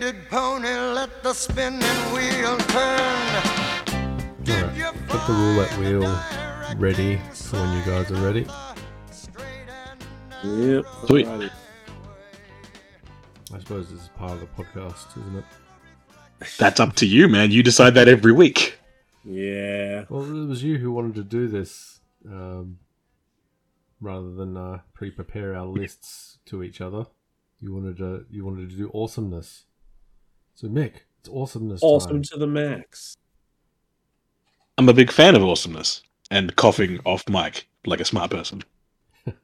the spinning wheel turn. Alright, got the roulette wheel ready for when you guys are ready. Yep. Sweet. I suppose this is part of the podcast, isn't it? That's up to you, man. You decide that every week. Yeah. Well, it was you who wanted to do this um, rather than uh, pre-prepare our lists to each other. You wanted to you wanted to do awesomeness. So Mick, it's awesomeness Awesome time. to the max. I'm a big fan of awesomeness and coughing off mic like a smart person. Was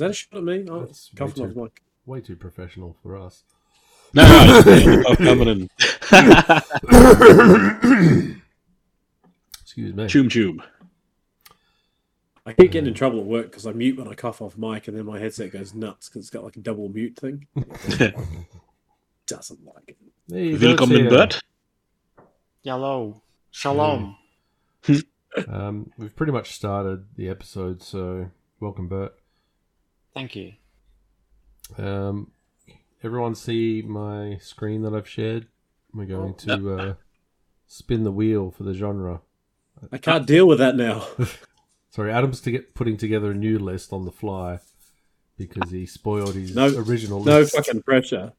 that a shot at me? Oh, That's way coughing off too- mic. Way too professional for us. No, no, no, I'm coming in. Excuse me. choom choom. I keep getting in uh. trouble at work because I mute when I cough off mic, and then my headset goes nuts because it's got like a double mute thing. Doesn't like it. Hey, Bert's Willkommen, here. Bert. Hello. Shalom. Um, we've pretty much started the episode, so welcome, Bert. Thank you. Um, everyone see my screen that I've shared? We're going to uh, spin the wheel for the genre. I can't deal with that now. Sorry, Adam's to get putting together a new list on the fly because he spoiled his No- original No list. fucking pressure.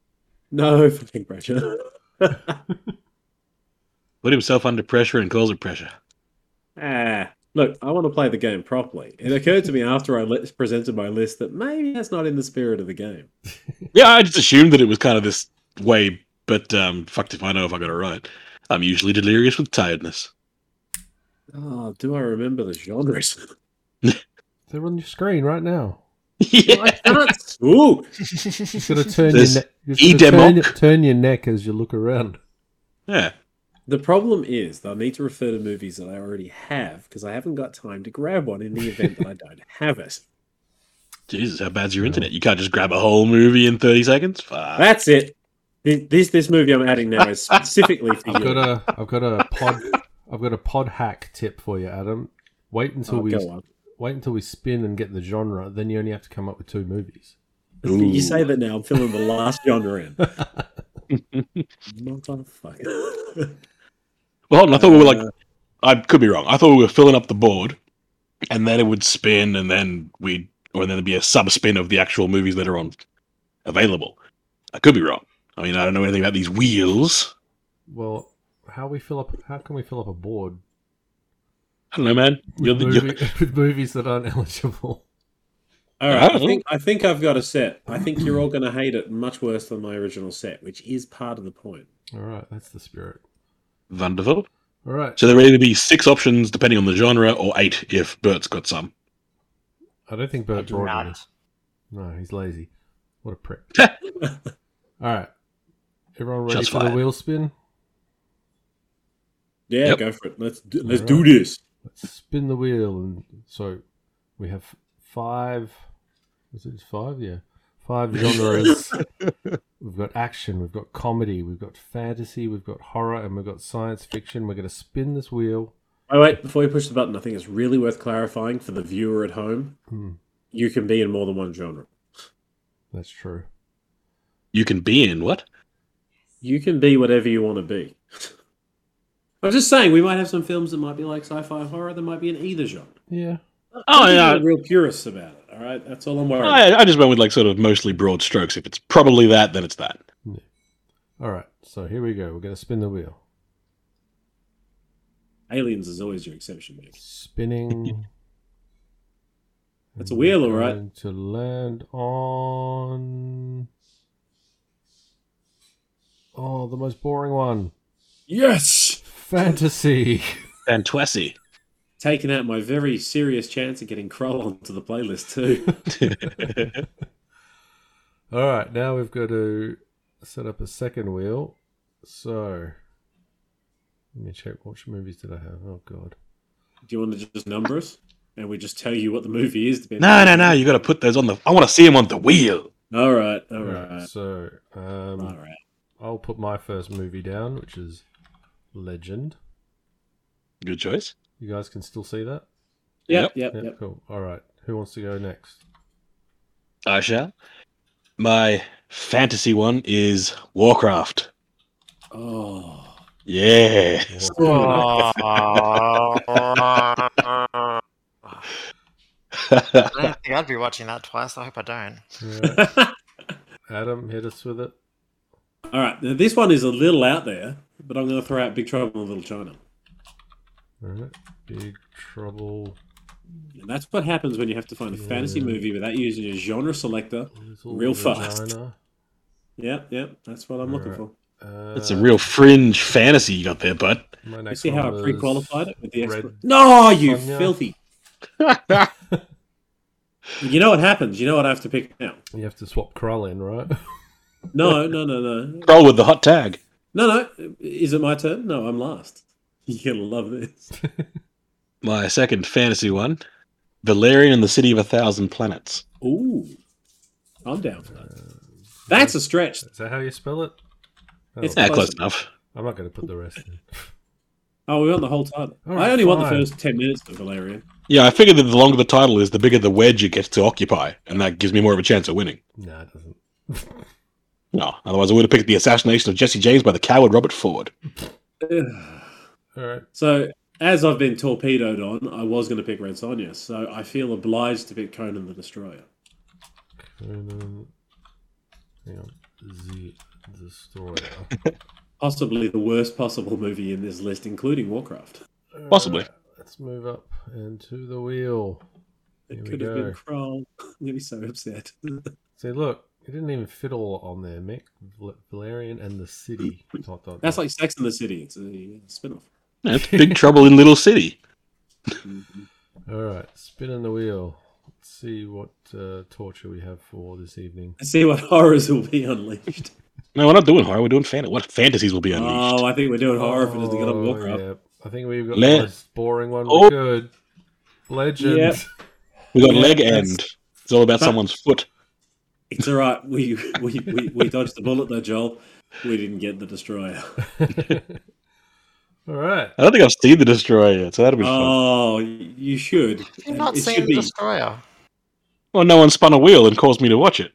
No fucking pressure. Put himself under pressure and calls it pressure. ah, look, I want to play the game properly. It occurred to me after I li- presented my list that maybe that's not in the spirit of the game. Yeah, I just assumed that it was kind of this way, but um, fucked if I know if I got it right. I'm usually delirious with tiredness. Oh, do I remember the genres? They're on your screen right now. Yeah. I cannot. Ooh, You've got to turn your There's neck. You've turn, your- turn your neck as you look around. yeah. The problem is that I need to refer to movies that I already have because I haven't got time to grab one in the event that I don't have it. Jesus, how bad's your internet? You can't just grab a whole movie in 30 seconds? Fuck. That's it. This this movie I'm adding now is specifically for I've you. got a I've got a pod I've got a pod hack tip for you, Adam. Wait until Oh, we go on. Wait until we spin and get the genre. Then you only have to come up with two movies. You say that now. I'm filling the last genre in. Motherfucker. Well, hold on, I thought we were like, Uh, I could be wrong. I thought we were filling up the board, and then it would spin, and then we'd, or then there'd be a sub spin of the actual movies that are on available. I could be wrong. I mean, I don't know anything about these wheels. Well, how we fill up? How can we fill up a board I don't know, man. You're with, the, movie, you're, with movies that aren't eligible? All right, I think I think I've got a set. I think you're all going to hate it much worse than my original set, which is part of the point. All right, that's the spirit. wonderful. All right, So there will either be six options depending on the genre, or eight if Bert's got some. I don't think Bert do brought any. not. No, he's lazy. What a prick. All right, everyone ready Shots for the wheel spin? Yeah, Yep. go for it. Let's do, let's All do this. Let's spin the wheel, and so we have five. Is it five? Yeah, five genres. we've got action, we've got comedy, we've got fantasy, we've got horror, and we've got science fiction. We're going to spin this wheel. Oh wait, before you push the button, I think it's really worth clarifying for the viewer at home. Hmm, You can be in more than one genre. that's true. You can be in what? You can be whatever you want to be. I'm just saying, we might have some films that might be like sci-fi horror that might be in either genre. Yeah. Oh, yeah. real purists about it. All right, that's all I'm worried. about. I, I just went with like sort of mostly broad strokes. If it's probably that, then it's that. All right. So here we go. We're going to spin the wheel. Aliens is always your exception, Nick. Spinning. That's a wheel, all We're right. going To land on. Oh, the most boring one. Yes, Fantasy. And Twessy. taking out my very serious chance of getting Krull onto the playlist too. All right, now we've got to set up a second wheel. So, let me check. Which movies did I have? Oh God. Do you want to just number us, and we just tell you what the movie is? depending no, on- no, no. You got to put those on the. I want to see them on the wheel. All right, all All right. right, So, um, all right. I'll put my first movie down, which is Legend. Good choice. You guys can still see that? Yep, Yep. yep, Yeah, yep. cool. All right. Who wants to go next? I shall. My fantasy one is Warcraft. Oh, Yeah. Oh. I don't think I'd be watching that twice. I hope I don't. Yeah. Adam, hit us with it. All right. Now this one is a little out there, but I'm going to throw out Big Trouble in Little China. All right. Big Trouble. And that's what happens when you have to find a fantasy Yeah. movie without using a genre selector. Little Real fast. Vagina. Yep, yeah, that's what I'm looking Alright. for. Uh, That's a real fringe fantasy you got there, bud. You see how I pre-qualified it with the expert? No, you Sonja. filthy! You know what happens? You know what I have to pick now? You have to swap Krull in, right? No, no, no, no, Roll with the hot tag. no, no. Is it my turn? No, I'm last. You're gonna love this. My second fantasy one Valerian and the City of a Thousand Planets. Ooh, I'm down for that. That's a stretch. Is that how you spell it? Oh, It's Yeah, Close close enough. enough. I'm not going to put the rest in. Oh, we want the whole title. Alright, I only want the first ten minutes of Valerian. Yeah, I figured that the longer the title is, the bigger the wedge it gets to occupy, and that gives me more of a chance of winning. No, it doesn't. No, otherwise I would have picked the assassination of Jesse James by the coward Robert Ford. All right. So, as I've been torpedoed on, I was going to pick Red Sonja, so I feel obliged to pick Conan the Destroyer. Conan. Hang on. The Destroyer. Possibly the worst possible movie in this list, including Warcraft. Possibly. Alright, let's move up and to the wheel. It we could have go. been Krull. I'm going to be so upset. See, look, it didn't even fit all on there, Mick. Valerian and the city. Dot, dot, That's dot. like Sex in the City. It's a spin off. That's Big Trouble in Little City. All right, spinning the wheel. Let's see what uh, torture we have for this evening. Let's see what horrors will be unleashed. No, we're not doing horror. We're doing fantasy. What fantasies will be unleashed? Oh, I think we're doing horror for just to get on Oh, Warcraft. yeah. I think we've got Le- the most boring one Oh. we could. Legend. Yep. we got yeah, leg end. It's all about But- someone's foot. It's all right. We, we, we, we dodged the bullet though, Joel. We didn't get the destroyer. all right. I don't think I've seen the Destroyer yet, so that'll be fun. Oh, you should. You've not it seen should the be. Destroyer. Well, no one spun a wheel and caused me to watch it.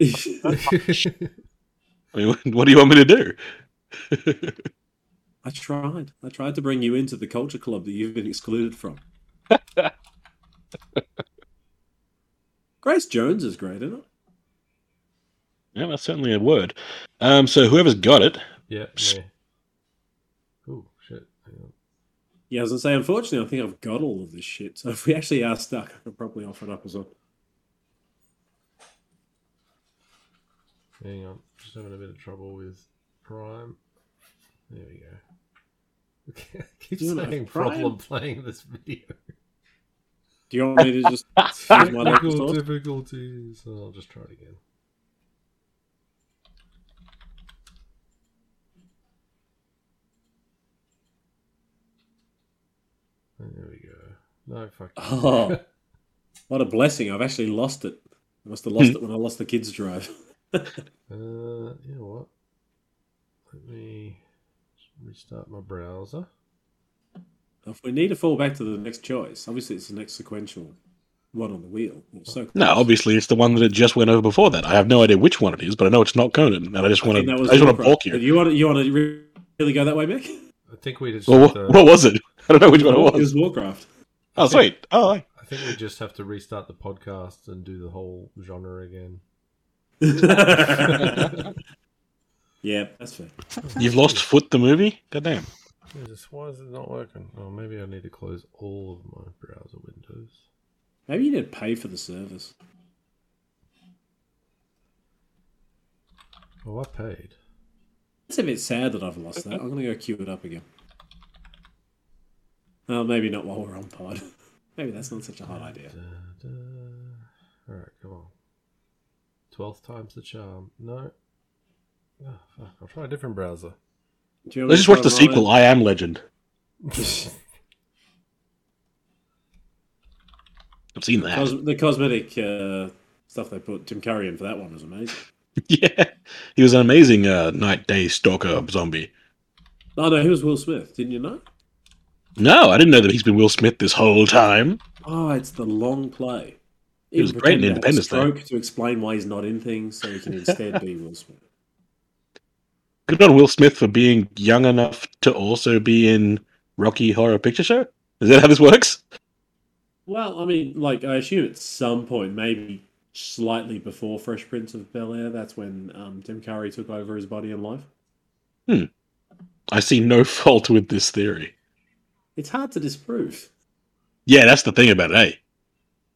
I mean, what do you want me to do? I tried. I tried to bring you into the culture club that you've been excluded from. Grace Jones is great, isn't it? yeah, that's certainly a word. Um, so whoever's got it, yeah. Psst. yeah. Oh shit. Yeah, as I was gonna say, unfortunately, I think I've got all of this shit. So if we actually are stuck, I could probably offer it up as well. Hang on. Just having a bit of trouble with Prime. There we go. I keep Do saying problem playing this video. Do you want me to just use my local Technical source? difficulties. So I'll just try it again. And there we go. No, fuck. Oh. What a blessing! I've actually lost it. I must have lost it when I lost the kids' drive. Uh, you know what? Let me restart my browser. If we need to fall back to the next choice, obviously it's the next sequential one on the wheel. It's so no, obviously it's the one that it just went over before that. I have no idea which one it is, but I know it's not Conan, and I just want to. that I just want to Warcraft. balk you. You want to, you want to really go that way, Mick? I think we just Well, what, to, what was it? I don't know which one it was. It was. was Warcraft. Oh, sweet. Oh, I- I think we just have to restart the podcast and do the whole genre again. yeah, that's fair. you've lost Foot the movie. Goddamn. Jesus, why is it not working? Oh, maybe I need to close all of my browser windows. Maybe you need to pay for the service. Oh, I paid. It's a bit sad that I've lost that. I'm going to go queue it up again. Oh, maybe not while we're on pod. Maybe that's not such a hard idea. Da, da. All right, come on. Twelfth time's the charm. No. Oh, fuck. I'll try a different browser. Do you want Let's just watch the sequel. I Am Legend. I've seen that. Cos- the cosmetic uh, stuff they put Tim Curry in for that one was amazing. yeah, he was an amazing uh, night day stalker zombie. Oh no, he was Will Smith. Didn't you know? No, I didn't know that he's been Will Smith this whole time. Oh, it's the long play. He was great in pretend to have a Independence Day. To explain why he's not in things, so he can instead be Will Smith. Good on Will Smith for being young enough to also be in Rocky Horror Picture Show. Is that how this works? Well, I mean, like I assume at some point, maybe slightly before Fresh Prince of Bel Air, that's when um, Tim Curry took over his body and life. Hmm. I see no fault with this theory. It's hard to disprove. Yeah, that's the thing about it. Eh?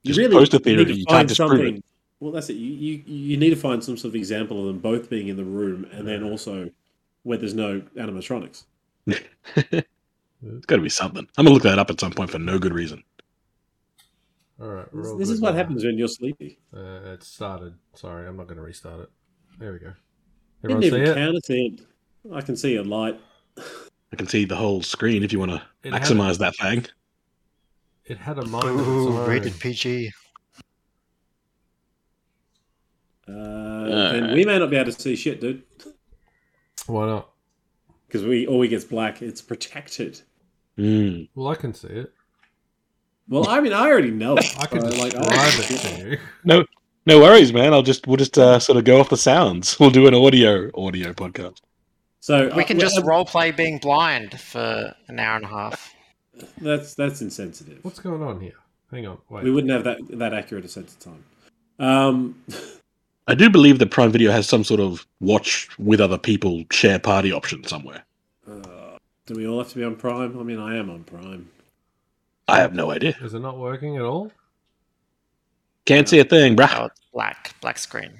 You Just post a theory, to you can't disprove it. Well, that's it. You, you you need to find some sort of example of them both being in the room, and then also where there's no animatronics. It's got to be something. I'm gonna look that up at some point for no good reason. All right. This, all this is what now. happens when you're sleepy. Uh, it started. Sorry, I'm not going to restart it. There we go. Didn't see even it? count it. in. I can see a light. I can see the whole screen if you want to It had maximize that thing. It had a mind of its Ooh, own. rated PG. Uh, and we may not be able to see shit, dude, Why not? because we all we get's black. It's protected. Mm. Well, I can see it. Well, I mean, I already know it. I can so, describe like, oh, it to you. No, no worries, man. I'll just we'll just uh, sort of go off the sounds. We'll do an audio audio podcast. So We uh, can just role play being blind for an hour and a half. That's that's insensitive. What's going on here? Hang on. Wait. We wouldn't have that that accurate a sense of time. Um, I do believe that Prime Video has some sort of watch with other people share party option somewhere. uh, do we all have to be on Prime? I mean, I am on Prime. I have no idea. Is it not working at all? Can't see a thing, Oh, bruh. it's black, black screen.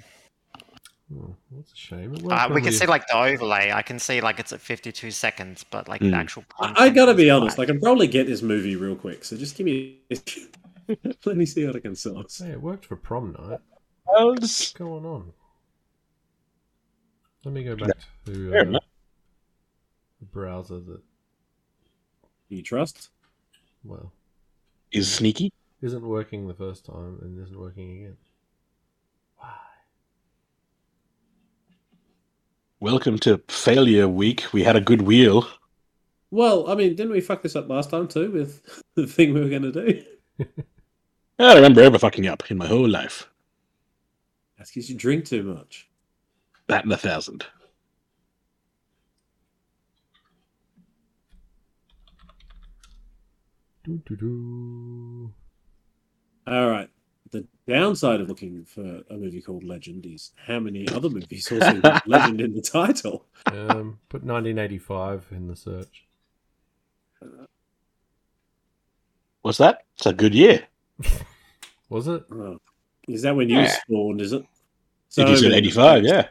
Oh, that's a shame. Uh, we can see like the overlay. I can see like it's at 52 seconds, but like Hmm. the actual. I, I gotta be honest. I can probably get this movie real quick. So just give me. Let me see what I can source. Hey, it worked for prom night. Well, What's going on? Let me go back to uh, the browser that, you trust? well, is sneaky. isn't working the first time and isn't working again. Why? Welcome to failure week. We had a good wheel. Well, I mean, didn't we fuck this up last time too with the thing we were going to do? I don't remember ever fucking up in my whole life. That's because you drink too much. That and a thousand. Doo doo doo. All right. The downside of looking for a movie called Legend is how many other movies also have Legend in the title. Um, put 1985 in the search. What's that? It's a good year. Was it? Oh, is that when you Yeah. spawned? Is it? if you said many 85, yeah.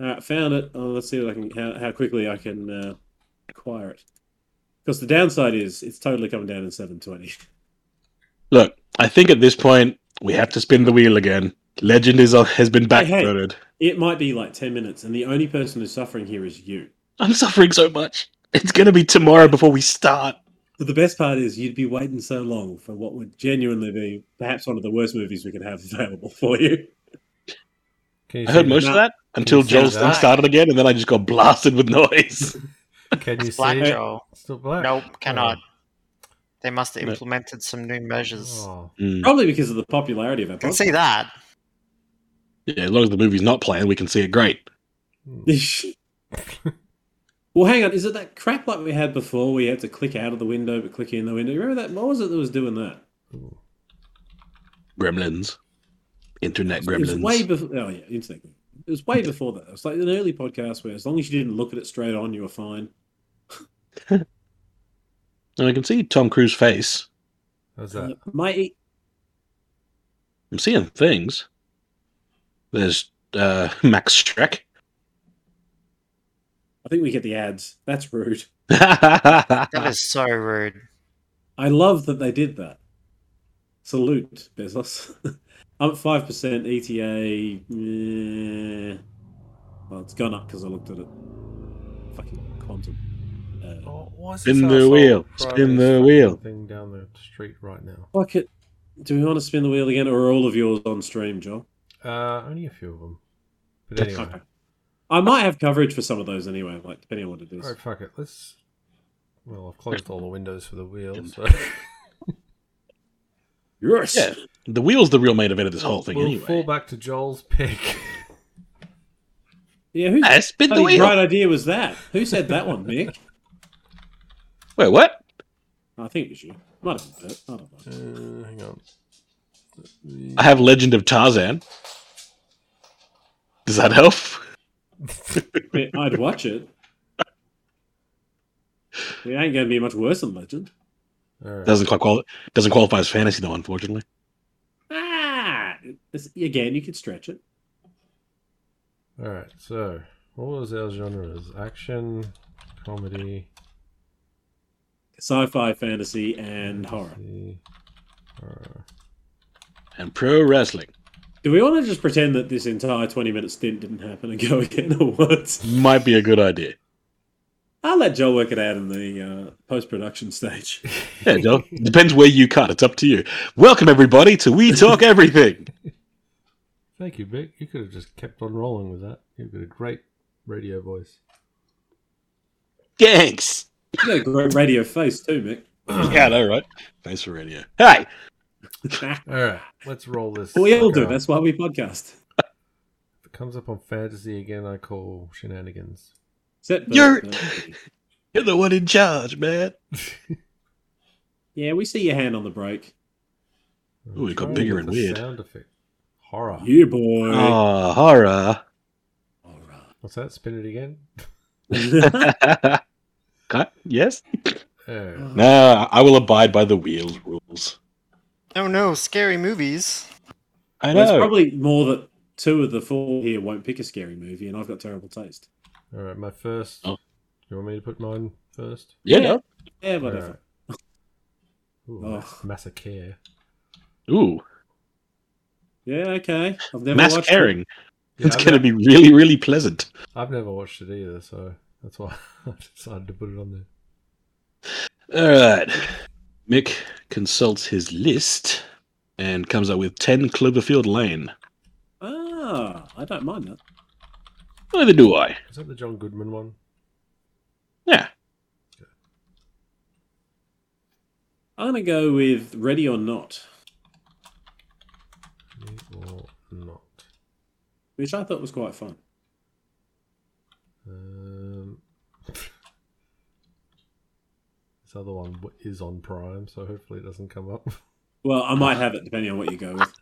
All right, found it. Oh, let's see what I can how, how quickly I can uh, acquire it. Because the downside is it's totally coming down in 720. Look, I think at this point we have to spin the wheel again. Legend is uh, has been Hey, hey. It might be like 10 minutes, and the only person who's suffering here is you. I'm suffering so much. It's gonna be tomorrow before we start. But the best part is you'd be waiting so long for what would genuinely be perhaps one of the worst movies we could have available for you. You I heard most of that until you Joel's thing started again, and then I just got blasted with noise. Can you It's see black, it? Joel. Still black? Nope, cannot. They must have No. implemented some new measures. Oh, Mm. Probably because of the popularity of it. I can podcast. see that. Yeah, as long as the movie's not playing, we can see it great. hmm. well, hang on. Is it that crap like we had before? We had to click out of the window but click in the window. You remember that? What was it that was doing that? Ooh. Gremlins, internet It was gremlins. way before. Oh yeah, internet. It was way before that. It was like an early podcast where as long as you didn't look at it straight on, you were fine. and I can see Tom Cruise's face. How's Uh, that? my I'm seeing things. There's uh, Max Shrek. I think we get the ads. That's rude. That is so rude. I love that they did that. Salute, Bezos. I'm at five percent ETA. eh. Well, it's gone up because I looked at it. Fucking quantum. Uh, Oh, why is Spin the wheel, driving spin the wheel. Thing down the street right now. fuck it. Do we want to spin the wheel again, or are all of yours on stream, Joel? Uh, only a few of them. But anyway, Okay. I might have coverage for some of those anyway, like depending on what it is. all right, fuck it. Let's. Well, I've closed all the windows for the wheel, so Yes. Yeah. the wheel's the real main event of this whole thing, we'll anyway. fall back to Joel's pick. Yeah, who's Hey, spin the bloody wheel. bright idea was that? Who said that one, Mick? Wait, what? I think it was you. Might have been Bert. I don't know. Uh, hang on. I have Legend of Tarzan. Does that help? Yeah, I'd watch it. It ain't going to be much worse than Legend. All right. Doesn't quite quali- doesn't qualify as fantasy though, unfortunately. Ah! Again, you could stretch it. All right. So, what was our genres? Action, comedy, Sci-fi, fantasy, and horror. horror. And pro wrestling Do we want to just pretend that this entire 20-minute stint didn't happen and go again, or what? might be a good idea. I'll let Joel work it out in the uh, post-production stage. Yeah, Joe. Depends where you cut. It's up to you. Welcome everybody to We Talk Everything. Thank you, Vic. You could have just kept on rolling with that. You've got a great radio voice. Thanks. You've got a great radio face too, Mick. Yeah, I know, right? Thanks for radio. Hey, All right. Let's roll this. we all do. up. That's why we podcast. If it comes up on fantasy again, I call shenanigans. Except Bert, You're- you're the one in charge, man. Yeah, we see your hand on the brake. Oh, it got bigger and the weird. Sound effect. Horror. Yeah, boy. Oh, horror. Horror. What's that? Spin it again. Cut? Yes? Oh. No, I will abide by the wheels rules. Oh no, scary movies. I Well, it's probably more that two of the four here won't pick a scary movie, and I've got terrible taste. All right. My first. Oh. You want me to put mine first? yeah. Yeah. Yeah, whatever. right. Ooh, Oh. mas- Massacre. Ooh, Yeah, okay. I've never mass watched caring. it. Yeah, it's I've, going to be really, really pleasant. I've never watched it either, so that's why I decided to put it on there. All right. Mick consults his list and comes up with 10 Cloverfield Lane. Ah, I don't mind that. Neither do I. Is that the John Goodman one? Yeah. I'm gonna go with Ready or Not, Me or not? which I thought was quite fun. Um, this other one is on Prime, so hopefully it doesn't come up. Well, I might have it depending on what you go with.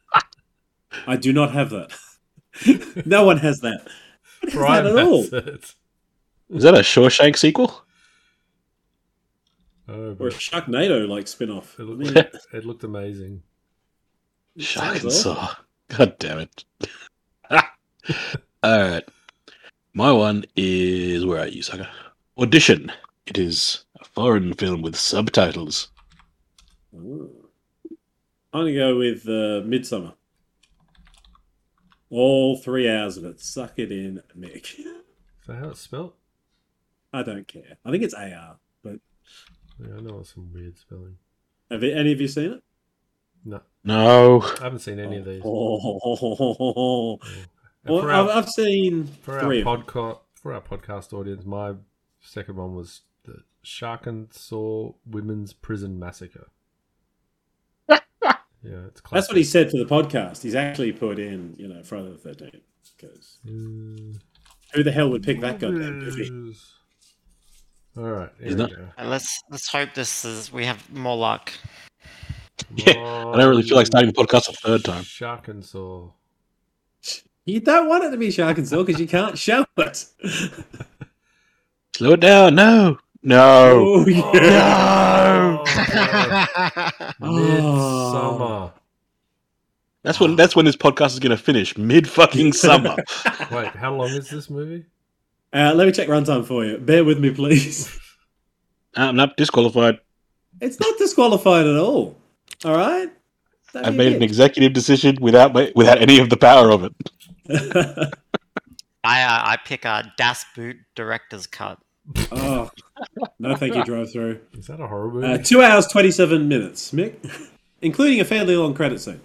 I do not have that. no one has that. What is Prime that at all? has it. Is that a Shawshank sequel? Oh, Or a but Sharknado like spin off. it I looked, mean, it looked amazing. Shark and. Saw. God damn it. All right. My one is where are you, sucker? Audition. It is a foreign film with subtitles. Oh. I'm gonna go with uh, Midsommar. All three hours of it. Suck it in, Mick. Is that how it's spelled? I don't care. I think it's AR. But Yeah, I know it's some weird spelling. have you- any of you seen it? No, No. I haven't seen any of these. Oh. And Well, I've, our, I've seen for our three. of podcast, for our podcast audience, my second one was the Sharkansas Women's Prison Massacre. yeah, it's classic. That's what he said for the podcast. He's actually put in, you know, Friday the Thirteenth. Because Mm, who the hell would pick that goddamn movie? All right, here He's we go. Uh, Let's let's hope this is we have more luck. Yeah, I don't really feel like starting the podcast a third time. Sharkansas. You don't want it to be Sharkansas because you can't show it. Slow it down. No. No. Oh yeah. Midsommar. That's when that's when this podcast is going to finish mid fucking summer. Wait, how long is this movie? Uh, let me check runtime for you. Bear with me, please. I'm not disqualified. It's not disqualified at all. All right. Don't I've be a made an executive decision without my, without any of the power of it. I uh, I pick a Das Boot director's cut. Oh no, thank you. Drive through. Is that a horror movie? Uh, two hours twenty-seven minutes, Mick, including a fairly long credit scene.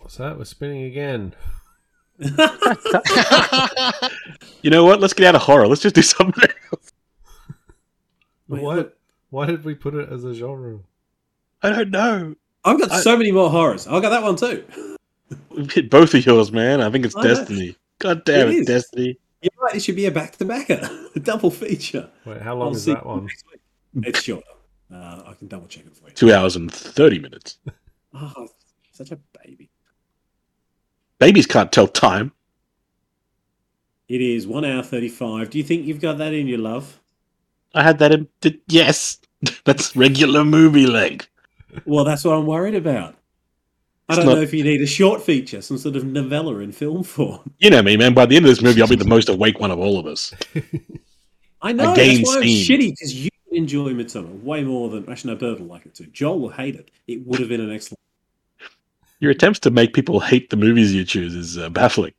What's that? We're spinning again. You know what? Let's get out of horror. Let's just do something. else. Wait, why? look. Why did we put it as a genre? I don't know. I've got I- so many more horrors. I'll get that one too. We've hit both of yours, man. I think it's I know. Destiny. God damn It it, is. Destiny. You're like it should be a back to backer, a double feature. Wait, how long I'll is that one? It's shorter. Uh, I can double check it for you. Two hours and thirty minutes. Oh, such a baby. Babies can't tell time. It is one hour thirty-five. Do you think you've got that in your love? I had that in. Yes, that's regular movie length. Well, that's what I'm worried about. I don't not- know if you need a short feature, some sort of novella in film form. You know me, man. By the end of this movie, I'll be the most awake one of all of us. I know Again, that's why I'm shitty because you enjoy Midsommar way more than actually no, Bert will like it too. Joel will hate it. It would have been an excellent. Your attempts to make people hate the movies you choose is uh, baffling.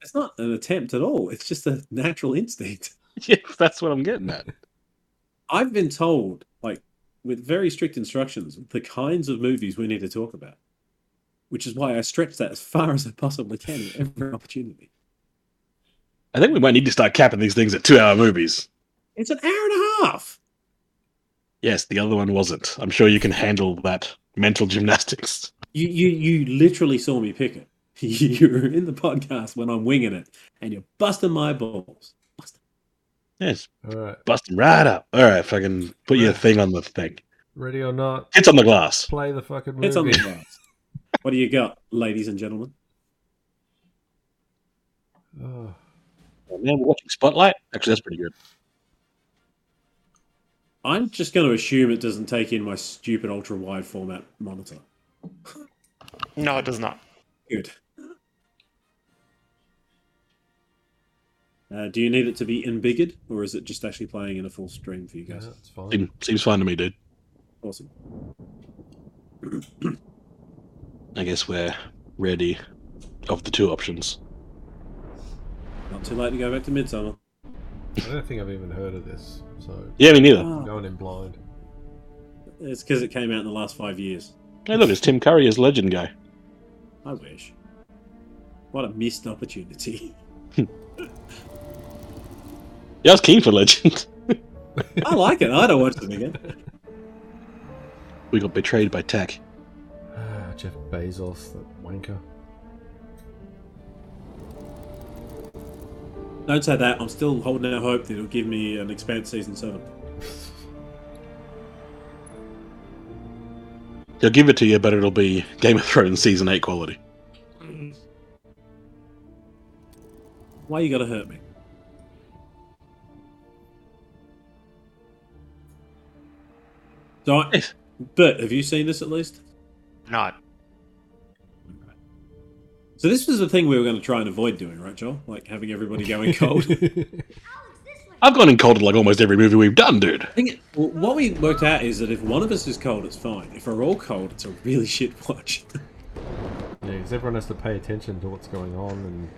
It's not an attempt at all. It's just a natural instinct. Yes, that's what I'm getting at. I've been told, like, with very strict instructions, the kinds of movies we need to talk about, which is why I stretch that as far as I possibly can at every opportunity. I think we might need to start capping these things at two-hour movies. It's an hour and a half. Yes, the other one wasn't. I'm sure you can handle that mental gymnastics. You you you literally saw me pick it. You're in the podcast when I'm winging it, and you're busting my balls. Busting. Yes, All right, bust them right up. All right, fucking put your thing on the thing. ready or not, It's on the glass. play the fucking movie. It's on the glass. What do you got, ladies and gentlemen? Oh, Oh, man, we're watching Spotlight. Actually, that's pretty good. I'm just going to assume it doesn't take in my stupid ultra wide format monitor. No, it does not. Good. Uh, do you need it to be embiggered, or is it just actually playing in a full stream for you yeah, guys? that's fine. Seems, seems fine to me, dude. Awesome. I guess we're ready of the two options. Not too late to go back to Midsommar. I don't think I've even heard of this, so Yeah, me neither. Ah, I'm going in blind. it's because it came out in the last five years. Hey, look, it's Tim Curry as Legend Guy. I wish. What a missed opportunity. Yeah, I was keen for Legend. I like it. I don't watch it again. we got betrayed by Tech. Jeff Bezos, that wanker. Don't say that. I'm still holding out hope that it'll give me an Expanse season seven. He'll give it to you, but it'll be Game of Thrones season eight quality. Why you gotta hurt me? So, I, Yes. Bert, have you seen this at least? Not. So this was the thing we were going to try and avoid doing, right, Joel? Like having everybody going cold. I've gone in cold at like almost every movie we've done, dude. I think it, well, what we worked out is that if one of us is cold, it's fine. If we're all cold, it's a really shit watch. Yeah, because everyone has to pay attention to what's going on, and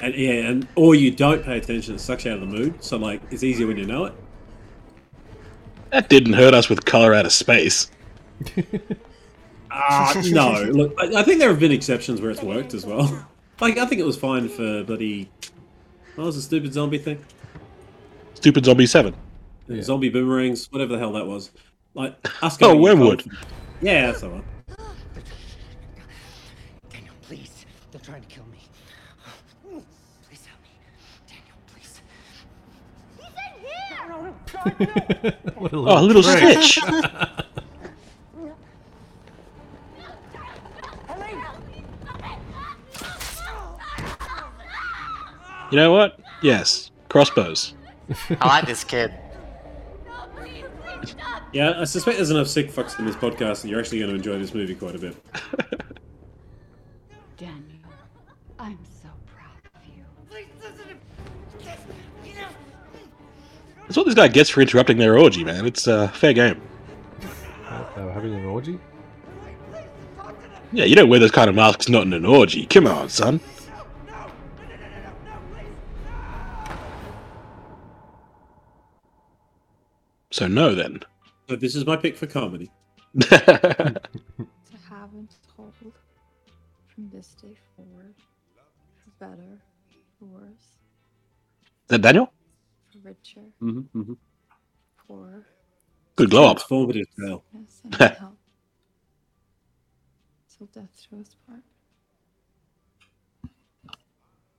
and yeah, and or you don't pay attention, it sucks you out of the mood. So like, it's easier when you know it. That didn't hurt us with Color Out of Space. Ah, no. Look, I, I think there have been exceptions where it's worked as well. Like, I think it was fine for bloody. What was the stupid zombie thing? Stupid Zombie 7. Yeah. Zombie boomerangs, whatever the hell that was. Like us. Oh, getting Wyrmwood. cold- Yeah, that's the one. Daniel, please. They're trying to kill me. Please help me. Daniel, please. what a Oh, a little prick. snitch. You know what? Yes. Crossbows. I like this kid. Yeah, I suspect there's enough sick fucks in this podcast, and you're actually going to enjoy this movie quite a bit. Daniel, I'm so proud of you. That's what this guy gets for interrupting their orgy, man. It's uh, fair game. They were having an orgy. Yeah, you don't wear those kind of masks not in an orgy. Come on, son. So no, then. So this is my pick for comedy. To haven't told from this day forward, for better, for worse, Is that Daniel? for richer, Mm-hmm, mm-hmm. poorer, Good glow up. Transformative tale. yes, and in. Till death do us part.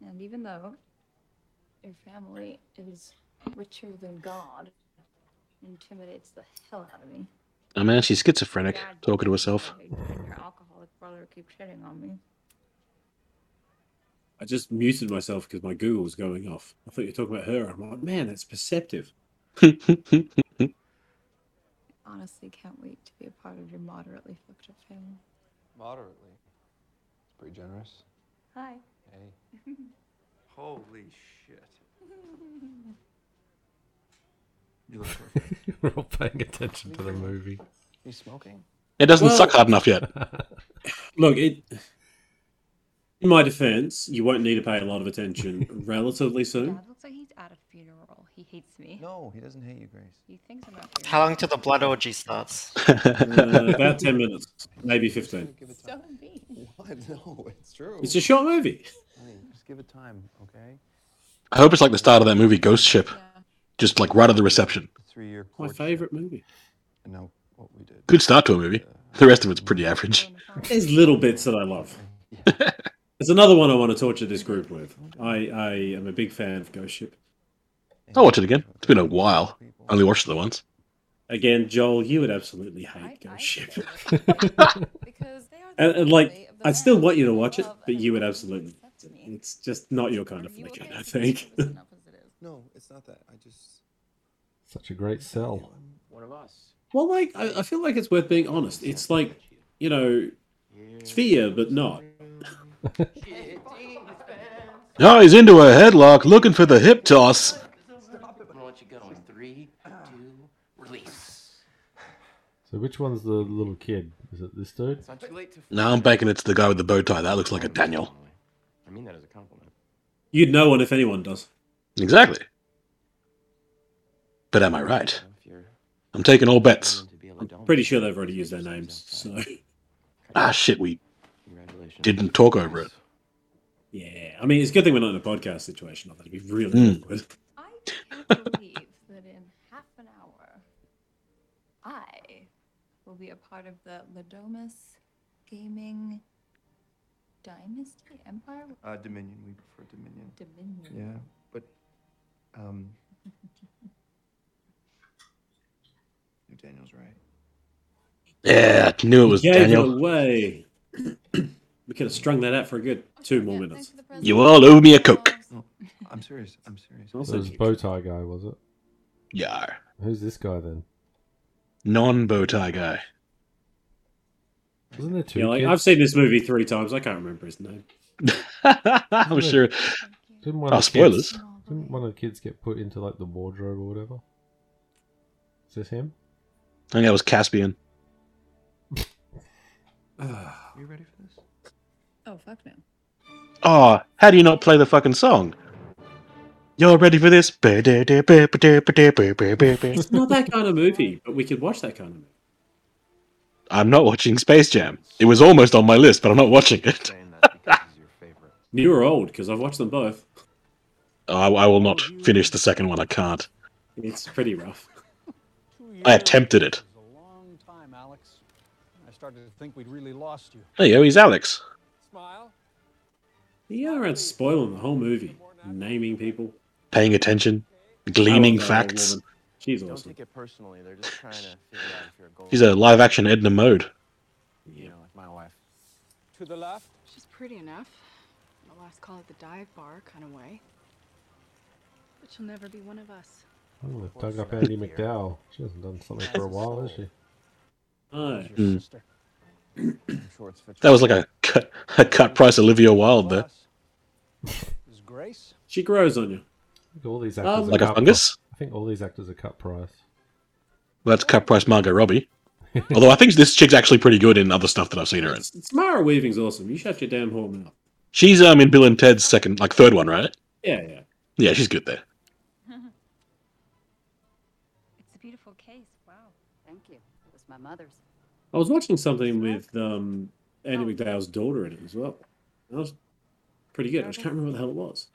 And even though your family is richer than God intimidates the hell out of me. Oh man, she's schizophrenic, Dad talking to herself. hates that Your alcoholic brother keeps hitting on me. I just muted myself because my Google was going off. I thought you were talking about her. I'm like, man, that's perceptive. Honestly, can't wait to be a part of your moderately fucked up family. Moderately. It's pretty generous. Hi. Hey. Holy shit. You look perfect. We're all paying attention to the movie. you smoking? It doesn't Well- suck hard enough yet. Look, it. In my defense, you won't need to pay a lot of attention relatively soon. Dad looks like he's at a funeral. He hates me. No, he doesn't hate you, Grace. He thinks I'm not here. How long till the blood orgy starts? Uh, about 10 minutes, maybe 15. Give it So time. mean. What? No, it's true. It's a short movie. Honey, just give it time, okay? I hope it's like the start of that movie Ghost Ship, Yeah. Just like right at the reception. Three year My favourite movie. And now what we did. Good start to a movie. Uh, the rest of it's pretty average. There's little bits that I love. There's another one I want to torture this group with. I, I am a big fan of Ghost Ship. I'll watch it again. It's been a while. I only watched it once. Again, Joel, you would absolutely hate I- I Ghost Ship. because they are And, the and like, family of the I'd still want you to watch it, but you would absolutely. It's just not your kind of Are flick, okay I with think. This enough as it is? No, it's not that. I just. Such a great sell. One of us. Well, like, I, I feel like it's worth being honest. It's like, you know, fear but not. Oh, he's into a headlock, looking for the hip toss. I'm gonna let you go three, two, release. So which one's the little kid? Is it this dude? It's not too late to. No, I'm banking it's the guy with the bow tie. That looks like a Daniel. I mean that as a compliment. You'd know one if anyone does. Exactly. But am I right? I'm taking all bets. willing to be a I'm pretty sure they've already used their names. So, Ah, shit, we didn't talk over it. yeah. I mean, it's a good thing we're not in a podcast situation. That it'd be really Mm. awkward. I can't believe that in half an hour, I will be a part of the Le Domas Gaming Dynasty Empire Uh, Dominion. We prefer Dominion. Dominion. Yeah, but um, Daniel's right. Yeah, I knew it was Gave Daniel. it away. we could have strung that out for a good two more minutes. You all owe me a Coke. No, I'm serious. I'm serious. It Also, was bow tie guy, was it? Yeah. Who's this guy then? Non bow tie guy. Wasn't there two yeah, like? I've seen this movie three times. I can't remember his name. I'm sure. Didn't one Oh, of the spoilers. Kids, didn't one of the kids get put into like the wardrobe or whatever? Is this him? I think that was Caspian. Are you ready for this? Oh, fuck no. Oh, how do you not play the fucking song? You're ready for this? It's not that kind of movie, but we could watch that kind of movie. I'm not watching Space Jam. It was almost on my list, but I'm not watching it. Saying that because he's your favorite. New or old? Because I've watched them both. Oh, I, I will not finish the second one. I can't. It's pretty rough. I attempted it. It was a long time, Alex. I started to think we'd really lost you. There you. He's Alex. Smile. The around spoiling the whole movie, naming people. Paying attention, gleaning love that old facts. woman. She's Don't awesome. take it personally. They're just trying to figure out if you're a gold. He's a live action Edna Mode. You know, like my wife. To the left. She's pretty enough. I'll last call it the dive bar kind of way. But she'll never be one of us. Oh, they've dug up Andie MacDowell. She hasn't done something for a while, has she? Your sister. I'm sure it's fit That was like a cut, a cut price Olivia Wilde there. Grace? she grows on you. All these actors Um, Like a fungus? pri- I think all these actors are cut price. Well, that's cut price Margot Robbie. Although I think this chick's actually pretty good in other stuff that I've seen her in. It's, it's Mara Weaving's awesome. You shut your damn whole mouth. She's um in Bill and Ted's second, like third one, right? Yeah, yeah. Yeah, she's good there. Mother's. I was watching something with um, Andie MacDowell's daughter in it as well. That was pretty good. I just can't remember what the hell it was.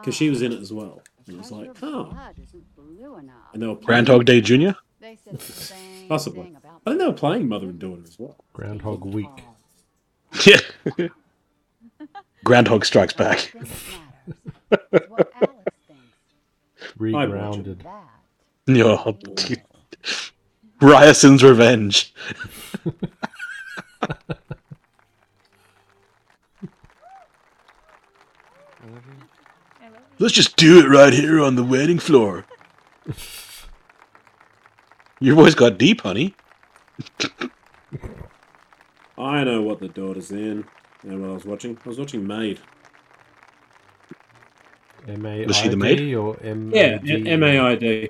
Because she was in it as well. And I was like, oh. blood isn't. And they were playing, Groundhog Day Jr. They said the same Possibly. thing I think they were playing mother and daughter as well. Groundhog Week. Yeah. Groundhog Strikes Back. Nothing matters. what Alex thinks. Regrounded. No. Ryerson's revenge. Let's just do it right here on the wedding floor. Your voice got deep, honey. I know what the daughter's in. And what I was watching, I was watching Maid. M A Was she the maid? Or M Yeah, D? M A I D.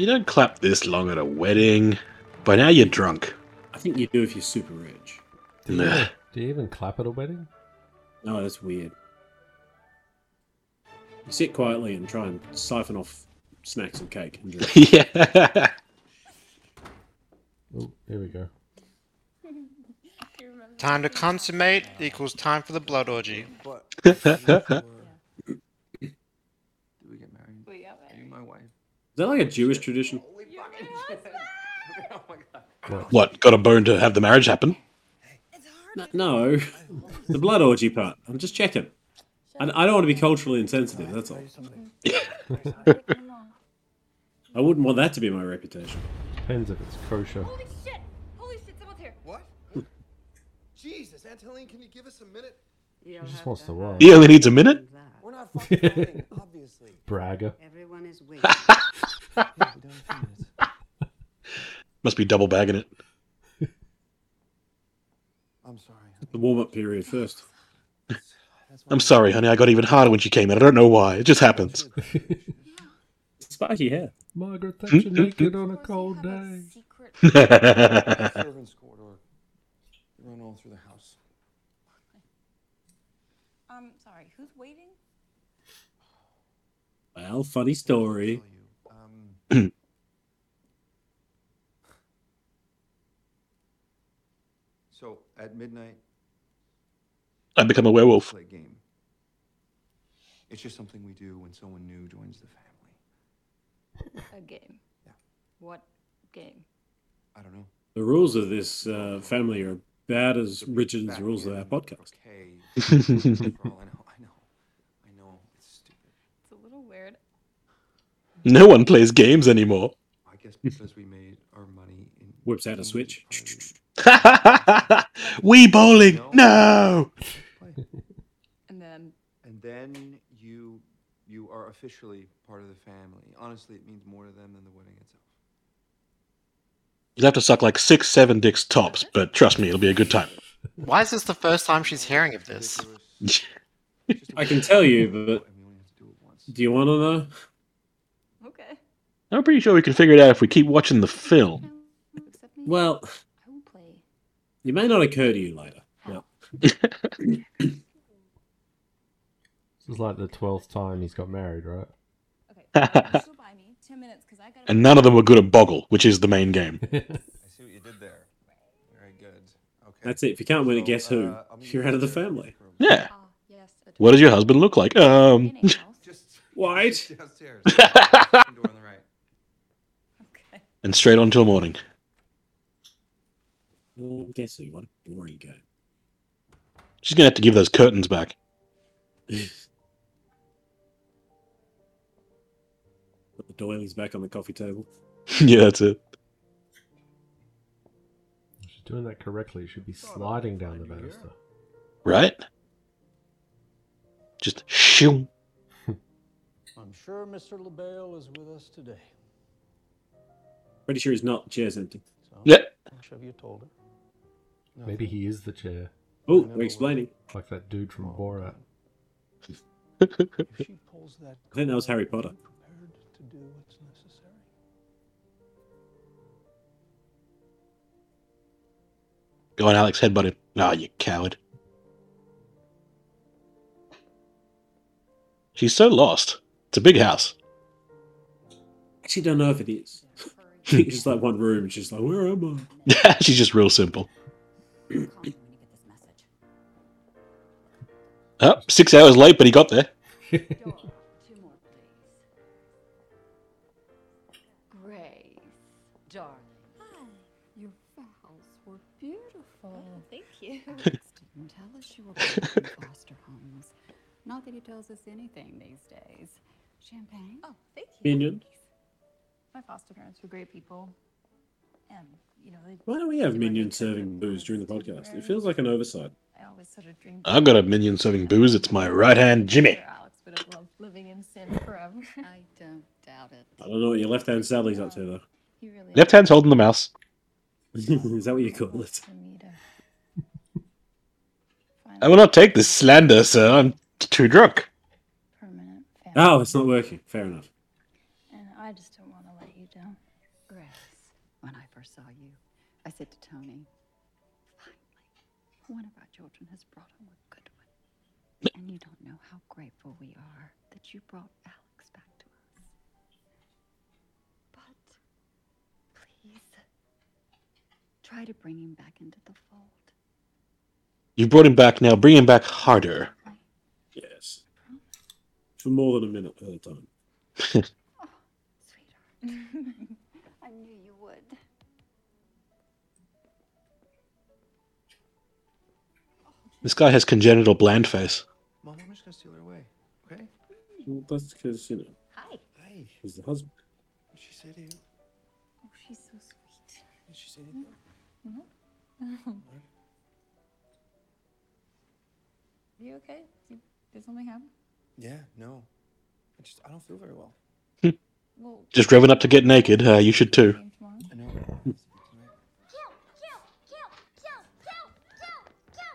You don't clap this long at a wedding. By now you're drunk. I think you do if you're super rich. Do you, even, do you even clap at a wedding? No, that's weird. You sit quietly and try and siphon off snacks and cake and drink. yeah. Oh, here we go. Time to consummate equals time for the blood orgy. Do we get married? We got Are you my wife? Is that like a Jewish tradition? oh my. What? Got a bone to have the marriage happen? No, no. the blood orgy part. I'm just checking. I, I don't want to be culturally insensitive. That's all. I wouldn't want that to be my reputation. Depends if it's kosher. Holy shit! Holy shit! Someone's here. What? Jesus, Aunt Helene, can you give us a minute? He just wants to watch. He only needs a minute? We're not fucking fighting, obviously. Bragger. Everyone is waiting. Yeah, we done in a few minutes. Must be double bagging it. I'm sorry. The warm up period first. I'm sorry, honey. I got even harder when she came in. I don't know why. It just happens. Spiky hair. Margaret hmm? Thatcher hmm? naked on a cold day. Servants' corridor. Run all through the house. Um, sorry. Who's waiting? Well, funny story. Um, so at midnight, I become a werewolf. play a game. It's just something we do when someone new joins the family. A game. Yeah. What game? I don't know. The rules of this uh, family are bad as rigid as the rules of our podcast. Okay. For all I know, I know. I know. It's stupid. It's a little weird. No one plays games anymore. I guess because we made our money in Whips out a switch. entirely. Wii bowling. No. And then And then you you are officially part of the family. Honestly, it means more to them than the wedding itself. You'll have to suck like six, seven dicks tops, but trust me, it'll be a good time. Why is this the first time she's hearing of this? I can tell you, but And we only have to do it once. do you want to know? Okay. I'm pretty sure we can figure it out if we keep watching the film. Well, I it may not occur to you later. But This is like the twelfth time he's got married, right? Okay. Still by me. Ten minutes, because I got. And none of them were good at Boggle, which is the main game. I see what you did there. Very good. Okay. that's it. If you can't win it, So, guess who? uh, You're out of the family. Yeah. Ah, yes. a What does your husband look like? Um. Just White. downstairs. Door on the right. Okay. And straight on till morning. Well, guess who? What a boring game. She's gonna have to give those curtains back. Put the doilies back on the coffee table. yeah, that's it. She's doing that correctly. She should be sliding down the banister. Right? Just shoo. I'm sure Mr. Le Bail is with us today. Pretty sure he's not. The chair's empty. So, Yeah. have you told her? Maybe he is the chair, Oh, we're explaining. like that dude from Borat. If she pulls that I think that was Harry Potter. prepared to do what's necessary? Go on, Alex. Headbutt him. Ah, you coward. She's so lost. It's a big house. Actually, don't know if it is. it's just like one room. It's just like, where am I? She's just real simple. Call me when you get this message. Oh, six hours late, but he got there. Door, two more, please. Grace, darling. Hi. Your vows were beautiful. thank you. didn't tell us you were born in foster homes. Not that he tells us anything these days. Champagne? Oh, thank you. Minion. My foster parents were great people. And, you know, they. Why do we have minions serving booze during the podcast? It feels like an oversight. I always sort of dreamed. I've got a minion serving booze. It's my right hand, Jimmy. Alex would have loved living in sin forever. I don't doubt it. I don't know what your left hand Sally's up to though. He really Left hand's holding the mouse. Is that what you call it? for me to I will not take this slander, sir. I'm too drunk. permanent family. Oh, it's not working. Fair enough. And I just don't want to let you down. Grace, when I first saw you, I said to Tony, finally, one of our children has brought home a good one. And you don't know how grateful we are that you brought Alex back to us. But please, try to bring him back into the fold. You brought him back now. Bring him back harder. Yes. For more than a minute at a time. Oh, I knew This guy has congenital bland face. Mom, I'm just gonna steal her away, okay? Well, that's because, you know, Hi. Hi. he's the husband. what'd she say to you? Oh, she's so sweet. Did she say anything? Mhm. Are you okay? Did, did something happen? Yeah, no. I just, I don't feel very well. Well, Just driven up to get naked. Uh, you should too. tomorrow? I know.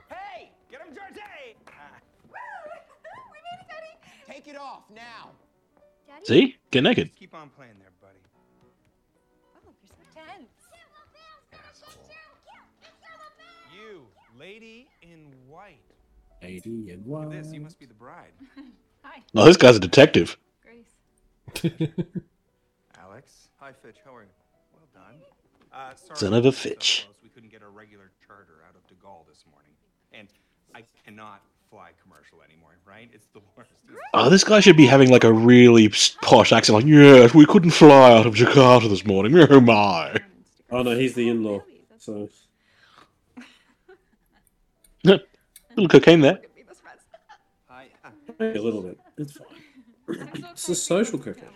Hey, get him, Georgie! Take it off now. See? Get naked. Keep on playing there, buddy. Oh, you're so tense. You, lady in white. Lady and Look one. at this. You must be the bride. Hi. Oh, this guy's a detective. Grace. Alex. Hi, Fitch. How are you? Well done. Uh, sorry Son of a we so Fitch. We couldn't get a regular charter out of De Gaulle this morning, and I cannot fly commercial anymore. Right? It's the worst. Oh, this guy should be having like a really posh accent, like, yes, we couldn't fly out of Jakarta this morning. Oh my. Oh no, he's the in-law. So Little cocaine there. A little bit. It's fine. It's a social cooker.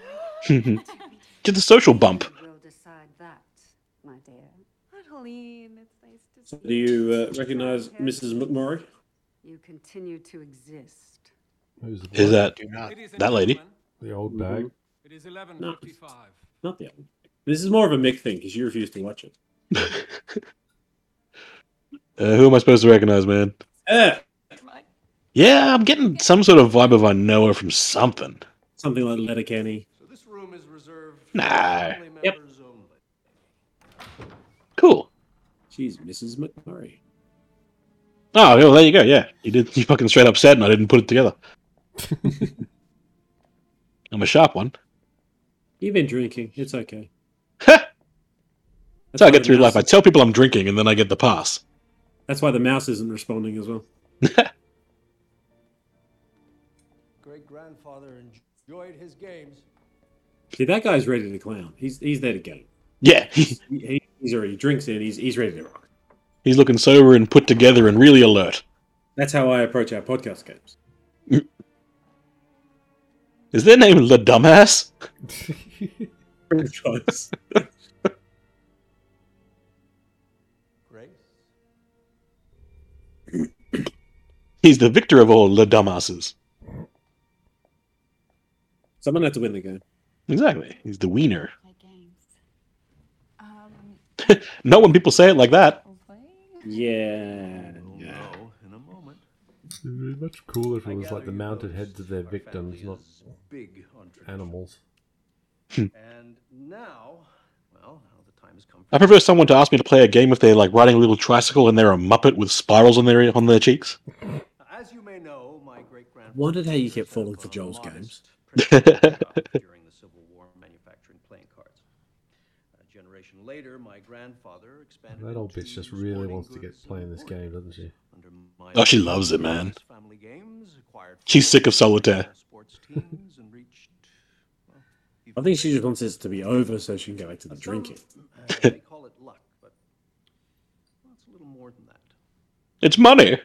Get the social bump. We'll decide that, my dear. Adeline, it's nice to So do you uh, recognize Mrs. McMurray? You continue to exist. Who's the Is boy? that that lady? the old bag? It is No, 11:55. not the other. This is more of a Mick thing because you refuse to watch it. Uh, who am I supposed to recognize, man? Eh, Yeah, I'm getting some sort of vibe of I know her from something. something like Letterkenny. So this room is reserved Nah. family Yep. members only. Cool. She's Mrs. McMurray. Oh, well, there you go. Yeah, you did. You fucking straight up said, and I didn't put it together. I'm a sharp one. You've been drinking. It's okay. That's how I get through life. I tell people I'm drinking, and then I get the pass. That's why the mouse isn't responding as well. Great grandfather enjoyed his games. See, that guy's ready to clown. He's he's there to go. Yeah, He, he- he's already drinks in. He's he's ready to rock. He's looking sober and put together and really alert. That's how I approach our podcast games. Is their name the dumbass? Franchise. Grace? He's the victor of all the dumbasses. Someone had to win the game. Exactly. He's the wiener. Um, Not when people say it like that. We'll play. Yeah. We'll yeah. know in a moment. It'd be much cooler if it was like the mounted heads of their victims, not big animals. Hmm. And now, well, now the time has come. I prefer someone to ask me to play a game if they're like riding a little tricycle and they're a muppet with spirals on their on their cheeks. As you may know, my great grandfather. Wondered how you kept falling for Joel's games. during the Civil War manufacturing playing cards. A generation later, my grandfather expanded. That old bitch just really wants to get playing this game, doesn't she? Oh, she loves it, man. games, She's sick of solitaire. sports teams and reached. well, I think she just wants this to be over so she can go back to the drinking. Uh, they call it luck, but well, it's a little more than that. It's money.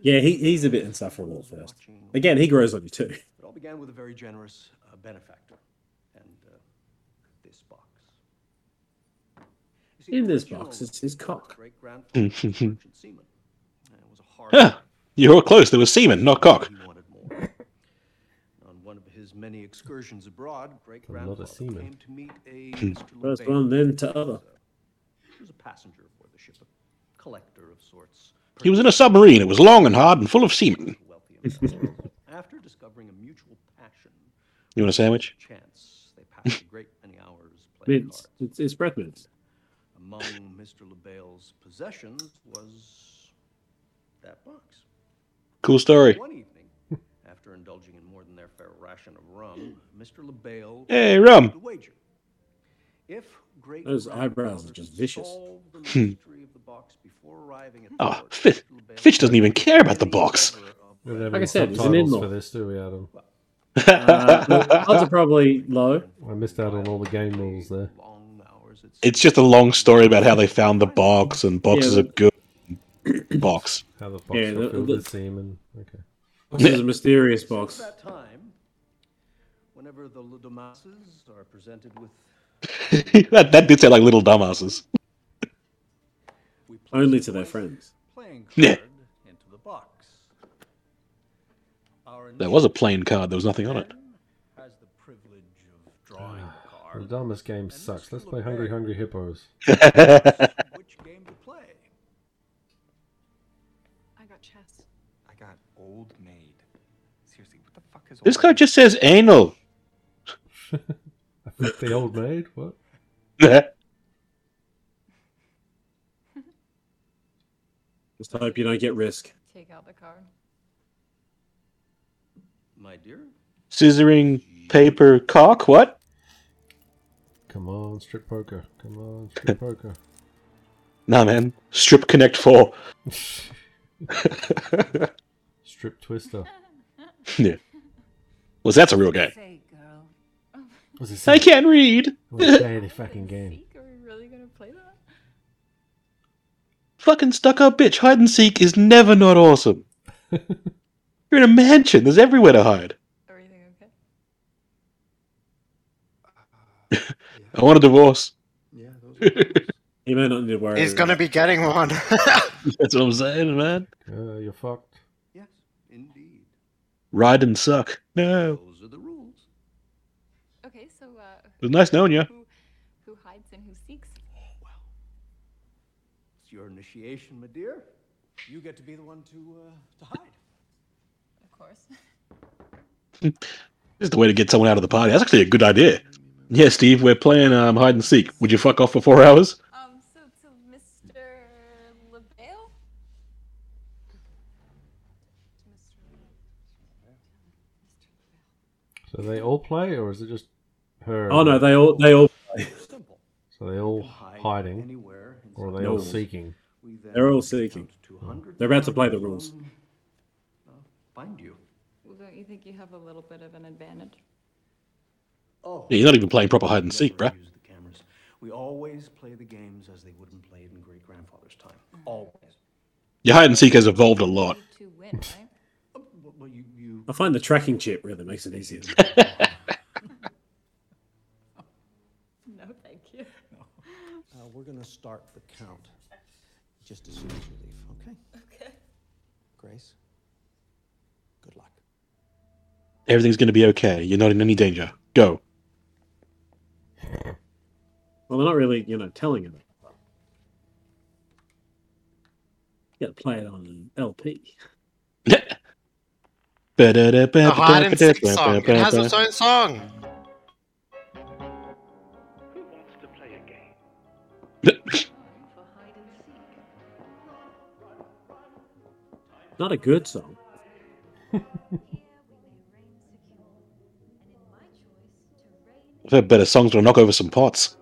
Yeah, he, he's a bit insufferable at first. Again, he grows on you too. It all began with a very generous uh, benefactor and uh, this box. You see, In this box, it's his cock. great-grandfather was a merchant seaman. And it was a hard Huh. You were close. There was semen, not cock. he. On one of his many excursions abroad, great-grandfather came to meet a hmm. Mr. First one, then to other. He was a passenger aboard the ship, a collector of sorts. He was in a submarine. It was long and hard and full of semen. After discovering a mutual passion, You want a sandwich? chance, they passed a great many hours playing Mints. It's, it's bread mints. Among Mr. Le Bail's possessions was that box. Cool story. One evening, after indulging in more than their fair ration of rum, Mr. LaBelle Hey, rum. the wager. If great Those eyebrows are just vicious. solved the of the box before arriving at Oh, port, Fitch, Fitch doesn't even care about the box. We don't have Like I said, it's an subtitles in-law. for this, do we, Adam? Uh, odds are probably low. I missed out on all the game rules there. It's just a long story about how they found the box and boxes Yeah, are good. Box. How the box Yeah, got the- filled the- with semen. Okay. This is a mysterious box. At that time, whenever the Le Domases are presented with that, that did sound like little dumbasses. Only to their friends. playing card Yeah. into the box, our There was a plain card. There was nothing on it. has the privilege of drawing the card. The dumbest game sucks. Let's play Hungry Hungry Hippos. Which game to play? I got chess. I got old maid. Seriously, what the fuck is This old guy just says anal. I think the old maid. What? Just hope you don't get risk. Take out the card. My dear, Scissoring paper cock. What? Come on, strip poker. Come on, strip poker. Nah, man. Strip Connect Four. Strip twister. yeah. Well, that's a real game. What's it I can't read. What a fucking game. Are we really gonna play that? Fucking stuck up bitch. Hide and seek is never not awesome. You're in a mansion. There's everywhere to hide. Everything okay? I want a divorce. Yeah, those You may not need to worry. He's gonna be getting one. That's what I'm saying, man. Uh, you're fucked. yes, indeed. Ride and suck. No. Those are the rules. Okay, so uh, It was nice knowing you. who who hides and who seeks? Oh, well. It's your initiation, my dear. You get to be the one to uh, to hide. Of course. This is the way to get someone out of the party. That's actually a good idea. Yeah, Steve, we're playing um, hide and seek. Would you fuck off for four hours? Um, so so Mr. Le Bail? So they all play, or is it just her? Oh no, they all they all play. So they all hiding, anywhere or are they the all seeking? They're all seeking. They're about to play the rules. uh, Find you. Well, don't you think you have a little bit of an advantage? Oh. Yeah, you're not even playing proper hide and seek, Never bruh. use the cameras. We always play the games as they wouldn't play in great grandfather's time. Always. Your hide and seek has evolved a lot. You win, right? Well, well, you, you I find the tracking chip really makes it easier. no, thank you. Uh, we're going to start the count just as soon as you leave, okay? Okay. Grace, good luck. Everything's going to be okay. You're not in any danger. Go. Well, they're not really, you know, telling it. You got to play it on an LP. Oh, the hide and seek song. It has its own song. Not a good song. I've heard better songs to knock over some pots.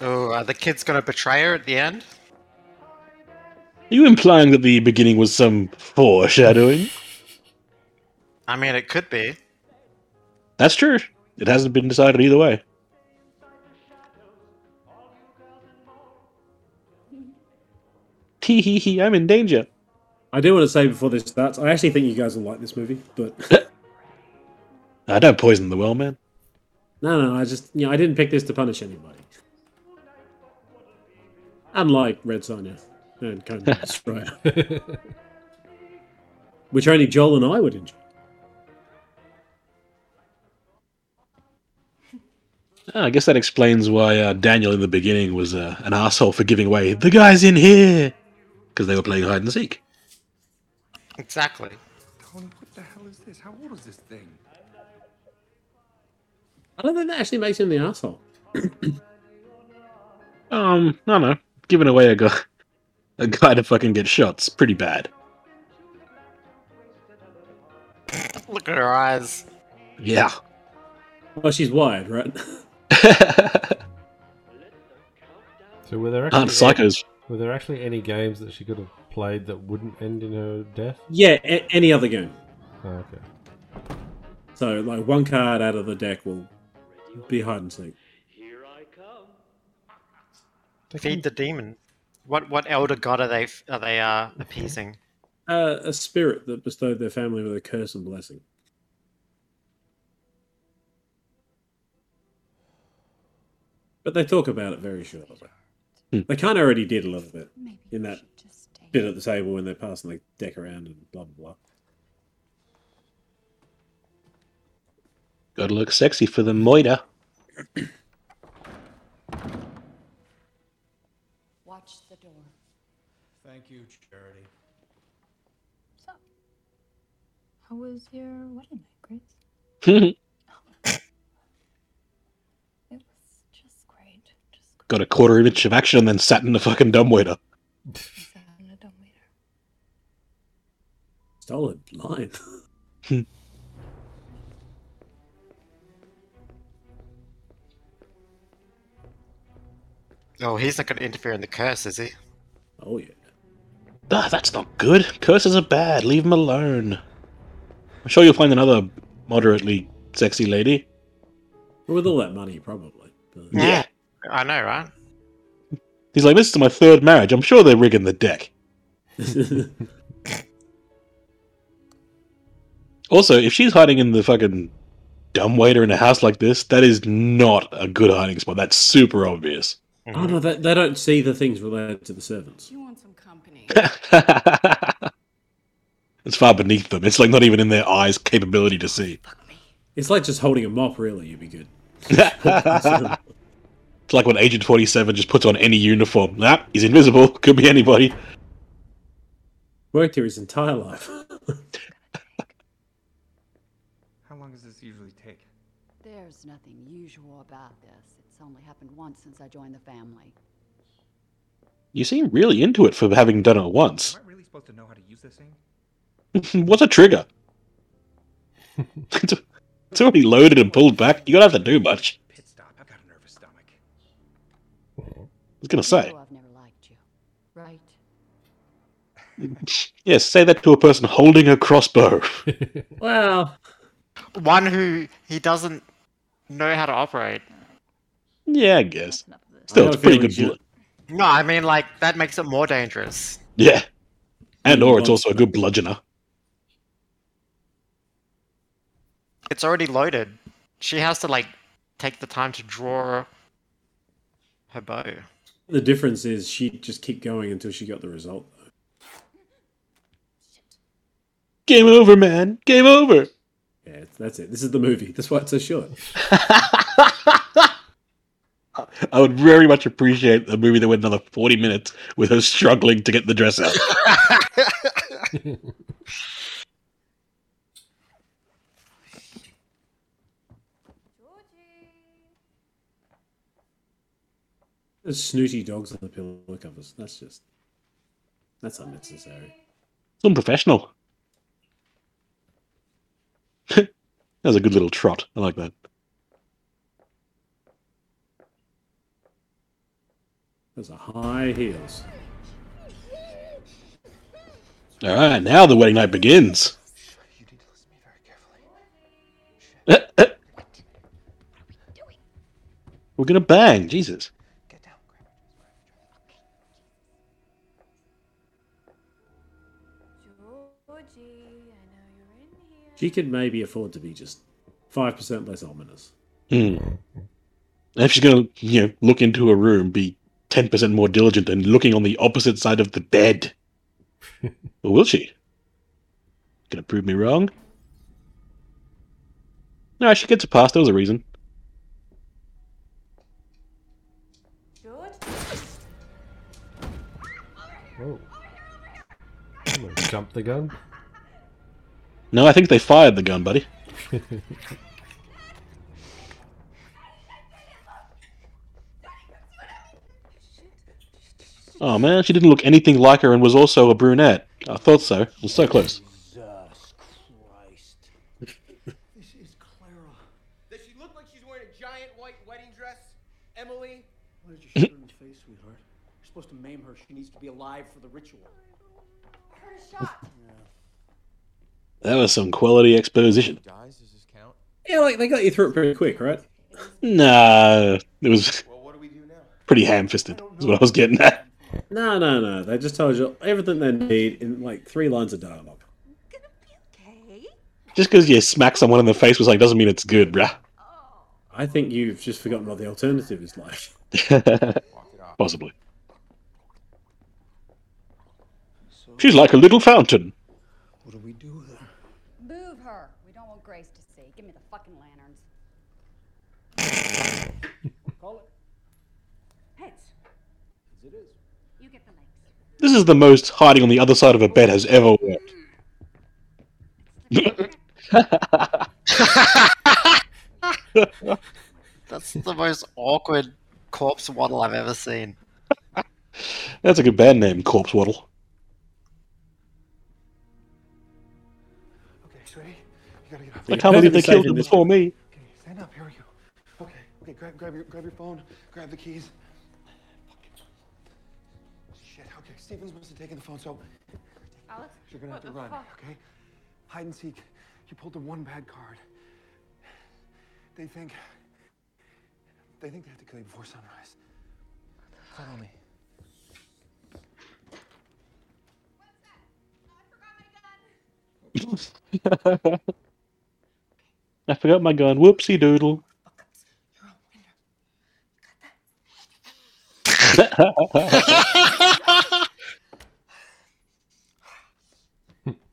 Oh, are the kids gonna betray her at the end? Are you implying that the beginning was some foreshadowing? I mean, it could be. That's true. It hasn't been decided either way. Tee hee hee, I'm in danger. I do want to say before this starts, I actually think you guys will like this movie, but I don't poison the well, man. No, no, I just you know I didn't pick this to punish anybody. Unlike Red Sonja and Conan the Destroyer, which only Joel and I would enjoy. Ah, I guess that explains why uh, Daniel in the beginning was uh, an asshole for giving away the guys in here because they were playing hide and seek. Exactly. Tony, what the hell is this? How old is this thing? I don't think that actually makes him the asshole. Um, I don't know. Giving away a guy, a guy to fucking get shot's pretty bad. Look at her eyes. Yeah. Well, she's wired, right? So were there Aren't actually psychos. were there actually any games that she could have played that wouldn't end in her death? yeah, a- any other game. Oh, okay. So, like, one card out of the deck will be hide and seek. Feed the demon. What what elder god are they are they uh appeasing? Uh, a spirit that bestowed their family with a curse and blessing. But they talk about it very shortly. Hmm. They kind of already did a little bit in that bit at the table when they're passing the deck around and blah blah blah. Gotta look sexy for the moida. Watch the door. Thank you, Charity. So, how was your wedding night, Grace? It was just great. Just Got a quarter inch of action and then sat in the fucking dumbwaiter. sat in a dumbwaiter. Stole line. Oh, he's not going to interfere in the curse, is he? Oh yeah. Ah, that's not good. Curses are bad. Leave him alone. I'm sure you'll find another moderately sexy lady. With all that money, probably. But- Yeah. I know, right? He's like, this is my third marriage. I'm sure they're rigging the deck. Also, if she's hiding in the fucking dumbwaiter in a house like this, that is not a good hiding spot. That's super obvious. Mm-hmm. oh no, they, they don't see the things related to the servants. You want some company? It's far beneath them. It's like not even in their eyes' capability to see. It's like just holding a mop. Really, you'd be good. It's like when Agent 47 just puts on any uniform. Nah, he's invisible. Could be anybody. Worked here his entire life. How long does this usually take? There's nothing usual about this. It's only happened once since I joined the family. You seem really into it for having done it once. Am I really supposed to know how to use this thing? What's a trigger? it's it's already loaded and pulled back. You don't have to do much. Pit stop. I've got a nervous stomach. I was gonna say. I've never liked you, right? Yes, say that to a person holding a crossbow. Well, One who he doesn't know how to operate. Yeah, I guess. Still, got it's a pretty good. she- Blo- No, I mean like that makes it more dangerous. yeah, and or it's also a good bludgeoner. It's already loaded. She has to like take the time to draw her bow. the difference is she'd just keep going until she got the result. Game over, man. Game over. Yeah, that's it. This is the movie. That's why it's so short. I would very much appreciate a movie that went another 40 minutes with her struggling to get the dress out. There's snooty dogs on the pillow covers. That's just that's unnecessary. It's unprofessional. that was a good little trot. I like that. Those are high heels. All right, now the wedding night begins. We're gonna bang, Jesus. She could maybe afford to be just five percent less ominous. Hmm. If she's gonna, you know, look into a room, be ten percent more diligent than looking on the opposite side of the bed. or will she? Gonna prove me wrong? No, she gets a pass. There was a reason. Oh. Someone jumped the gun. No, I think they fired the gun, buddy. Oh man, she didn't look anything like her and was also a brunette. I thought so. It was so close. Jesus Christ. This is Clara. Does she look like she's wearing a giant white wedding dress, Emily? Why did you shoot her in the face, sweetheart? You're supposed to maim her. She needs to be alive for the ritual. That was some quality exposition. Yeah, like they got you through it pretty quick, right? Nah, it was pretty ham-fisted. Is what I was getting at. No, no, no. They just told you everything they need in like three lines of dialogue. Just because you smack someone in the face was like doesn't mean it's good, bruh. I think you've just forgotten what the alternative is like. Possibly. She's like a little fountain. What do we do with her? Move her. We don't want Grace to see. Give me the fucking lanterns. Call it. Heads. As it is. You get the legs. This is the most hiding on the other side of a bed has ever worked. That's the most awkward corpse waddle I've ever seen. That's a good band name, Corpse Waddle. Okay, sweetie, you gotta get up. I can't believe they killed him before me. Stand up. Here we go. Okay, okay. Grab, grab your, grab your phone. Grab the keys. Stevens must have taken the phone. So Alex, you're gonna have to run. Okay. Hide and seek. You pulled the one bad card. They think. They think they have to kill you before sunrise. Follow me. I forgot my gun. Whoopsie doodle.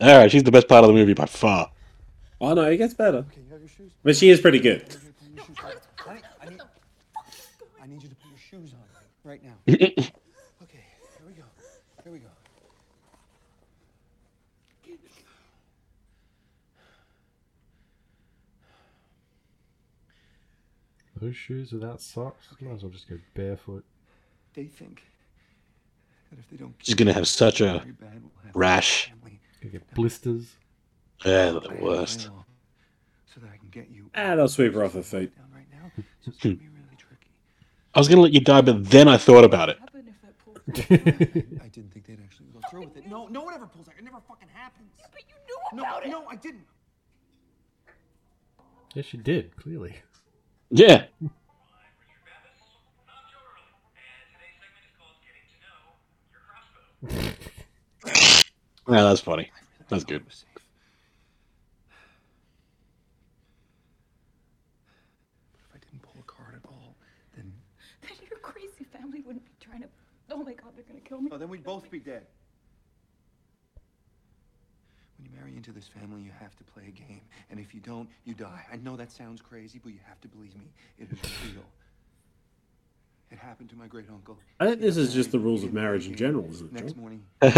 All right, she's the best part of the movie by far. Oh no, it gets better. But she is pretty good. I need, you to put your shoes on right now. okay, here we go. Here we go. Those shoes without socks? Might as well just go barefoot. They think that if they don't. She's gonna have such a very bad, rash. Gonna get blisters. Yeah, they're the worst. So that I can get you. Ah, they'll sweep her off her feet. I was gonna let you die, but then I thought about it. I didn't think they'd actually go through with it. No, no one ever pulls out. It never fucking happens. Yeah, but you knew about no, it. No, I didn't. Yes, she did, clearly. Yeah. Yeah, that's funny. That's good. But if I didn't pull a card at all, then. Then your crazy family wouldn't be trying to. Oh my god, they're gonna kill me. Oh, then we'd both be dead. When you marry into this family, you have to play a game, and if you don't, you die. I know that sounds crazy, but you have to believe me. It is real. It happened to my great uncle. I think this is just the rules of marriage in general, isn't it? Next John? morning, his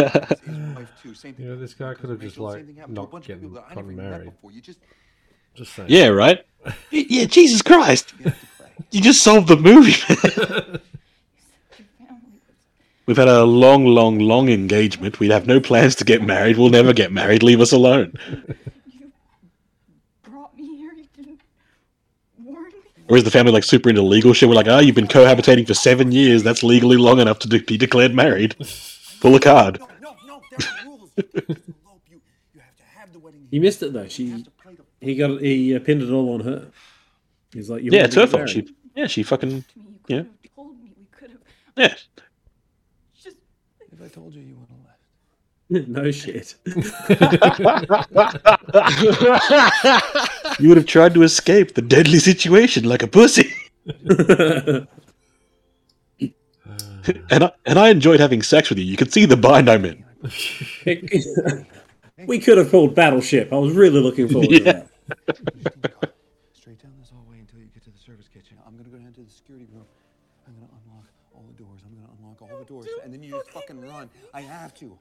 wife too. Same thing. You know, this guy could have just Rachel, like same thing happened to a not bunch of getting that I never even met married. before. You just Just saying. Yeah, right? Yeah, Jesus Christ. You just solved the movie. We've had a long, long, long engagement. We have no plans to get married. We'll never get married. Leave us alone. Brought me here, you didn't warn me. Or is the family like super into legal shit? We're like, oh, you've been cohabitating for seven years. That's legally long enough to de- be declared married. Pull a card. He missed it though. She, he got, he uh, pinned it all on her. He's like, Yeah, it's her fault. She, yeah, she fucking, yeah, Told me we could have. yeah. If I told you, you would have left. no shit. you would have tried to escape the deadly situation like a pussy. and I, and I enjoyed having sex with you. You could see the bind I'm in. we could have called Battleship. I was really looking forward to that. Straight down this hallway until you get to the service kitchen. I'm gonna go down to the security room. I'm gonna unlock all the doors. I'm gonna unlock all the doors, and then you just fucking run. I have to.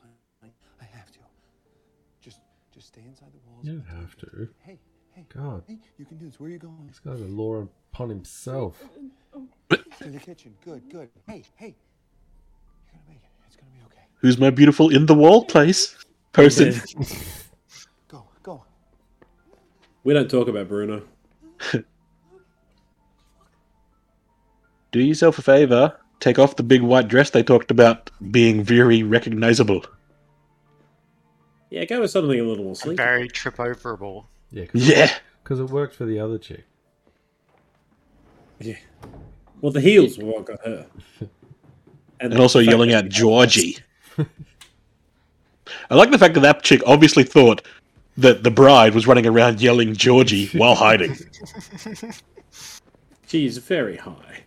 I, I have to. Just, just stay inside the walls. You don't have to. Hey, hey, God. hey, you can do this. Where are you going? This guy's a law upon himself. To the kitchen. Good, good. Hey, hey. You're gonna make it. It's gonna be okay. Who's my beautiful in the wall place person? Go, go. We don't talk about Bruno. Do yourself a favor. Take off the big white dress they talked about being very recognizable. Yeah, go with something a little more sleek. Very trip overable. Yeah. Yeah. Because it worked for the other chick. Yeah. Well, the heels were what got her. And also yelling that- out Georgie. I like the fact that that chick obviously thought that the bride was running around yelling Georgie while hiding. She's very high.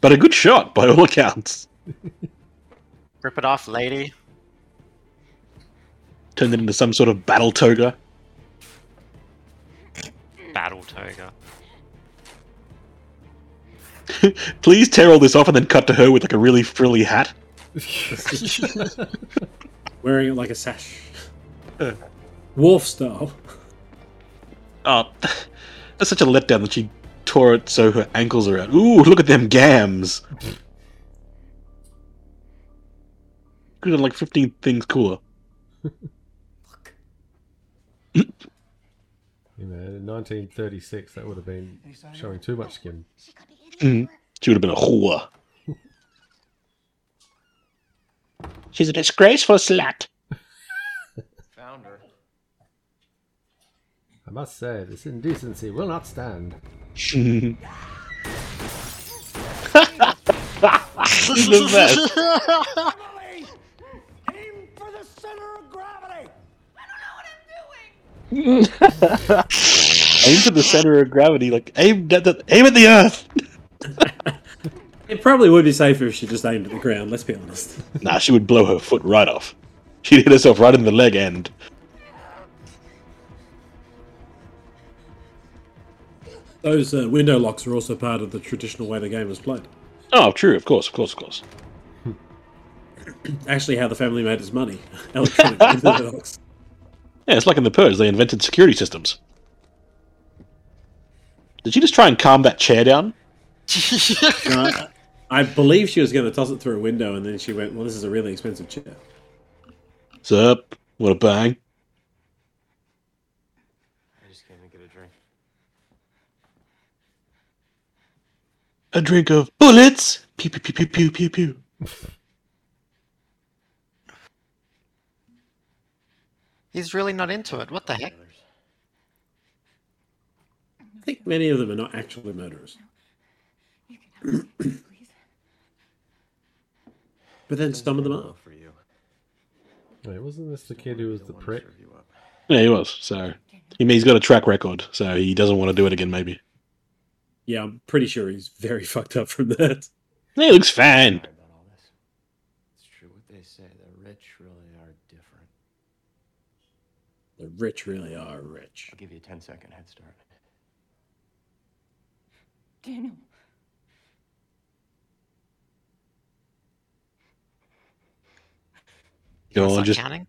but a good shot by all accounts. Rip it off, lady. Turned it into some sort of battle toga. Battle toga. Please tear all this off and then cut to her with like a really frilly hat. Wearing it like a sash. Uh. Wolf style. Oh, that's such a letdown that she tore it so her ankles are out. Ooh, look at them gams. Could have like 15 things cooler. You know, in 1936, that would have been showing too much skin. Mhm. She would have been a whore. She's a disgraceful slut. Found her. I must say, this indecency will not stand. She's the best. Aim for the center of gravity. aim to the center of gravity, like aim at the aim at the earth. It probably would be safer if she just aimed at the ground, let's be honest. Nah, she would blow her foot right off. She'd hit herself right in the leg end. Those uh, window locks are also part of the traditional way the game is played. Oh, true, of course, of course, of course. Actually, how the family made its money. Electronic window locks. Yeah, it's like in the Purge, they invented security systems. Did she just try and calm that chair down? Uh, I believe she was going to toss it through a window, and then she went, "Well, this is a really expensive chair." Sup? What a bang. I just came to get a drink. A drink of bullets. Pew pew pew pew pew pew pew. He's really not into it. What the heck? I think many of them are not actually murderers. but then some of them are. For you. Wait, wasn't this the kid who was the prick? Yeah, he was. So he he's got a track record, so he doesn't want to do it again. Maybe. Yeah, I'm pretty sure he's very fucked up from that. He looks fine. About all this. It's true what they say. The rich really are different. The rich really are rich. I'll give you a 10 second head start. Daniel. Go Start on, just counting?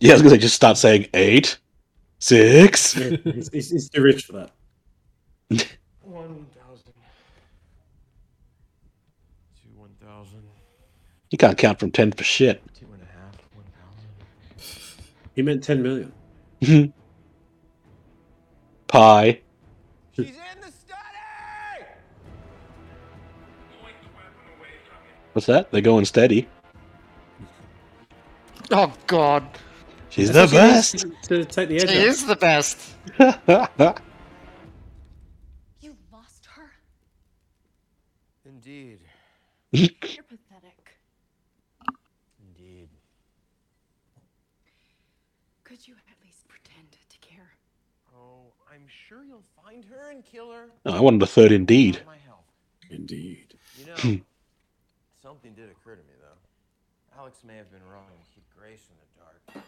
yeah. I was gonna say, just start saying eight, six. Yeah, he's, he's, he's too rich for that. One thousand. Two one thousand. You can't count from ten for shit. Two and a half. One thousand. He meant 10 million. Pie. She's in the study. What's that? They're going steady. Oh God. She's the That's best. what To take the edge He off. is the best. You lost her? Indeed. You're pathetic. Indeed. Could you at least pretend to care? Oh, I'm sure you'll find her and kill her. Oh, I wanted a third indeed. My help. Indeed. You know, hmm. something did occur to me though. Alex may have been wrong and keep Grace in the dark.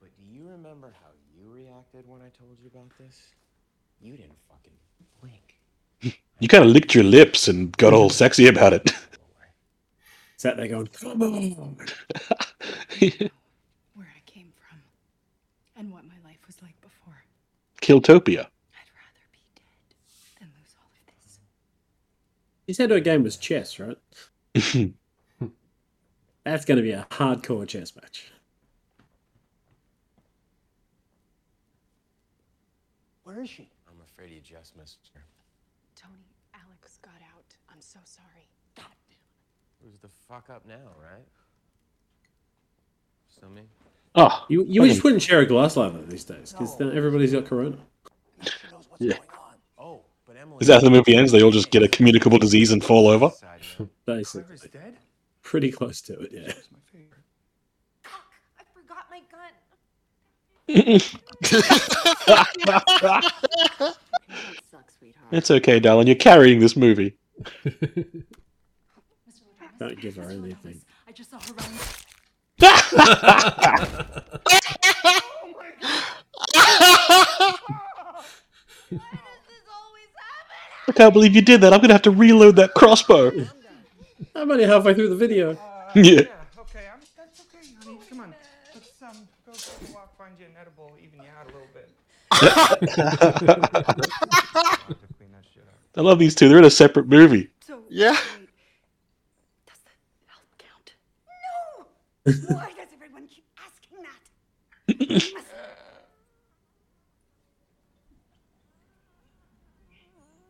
But do you remember how you reacted when I told you about this? You didn't fucking blink. You kind of licked your lips and got all sexy about it. Sat there going, come on. Where I came from. And what my life was like before. Killtopia. Than lose all of this. You said her game was chess, right? That's going to be a hardcore chess match. Where is she? I'm afraid you just missed her. Tony, Alex got out. I'm so sorry. God. Who's the fuck up now, right? Still me? Oh, You, you just wouldn't share a glass like that these days because everybody's got corona. Yeah. Oh, but Emily. Is that how the movie ends? They all just get a communicable disease and fall over? Basically. Pretty close to it, yeah. I forgot my gun. It's okay, darling. You're carrying this movie. Don't give her anything. I just saw her running. I can't believe you did that. I'm gonna have to reload that crossbow. I'm only halfway through the video. Yeah. Okay, I'm, that's okay, honey. Come on. Let's um go take a walk, find you an edible, even you out a little bit. Clean that shit up. I love these two. They're in a separate movie. Yeah. Why does everyone keep asking that? We must-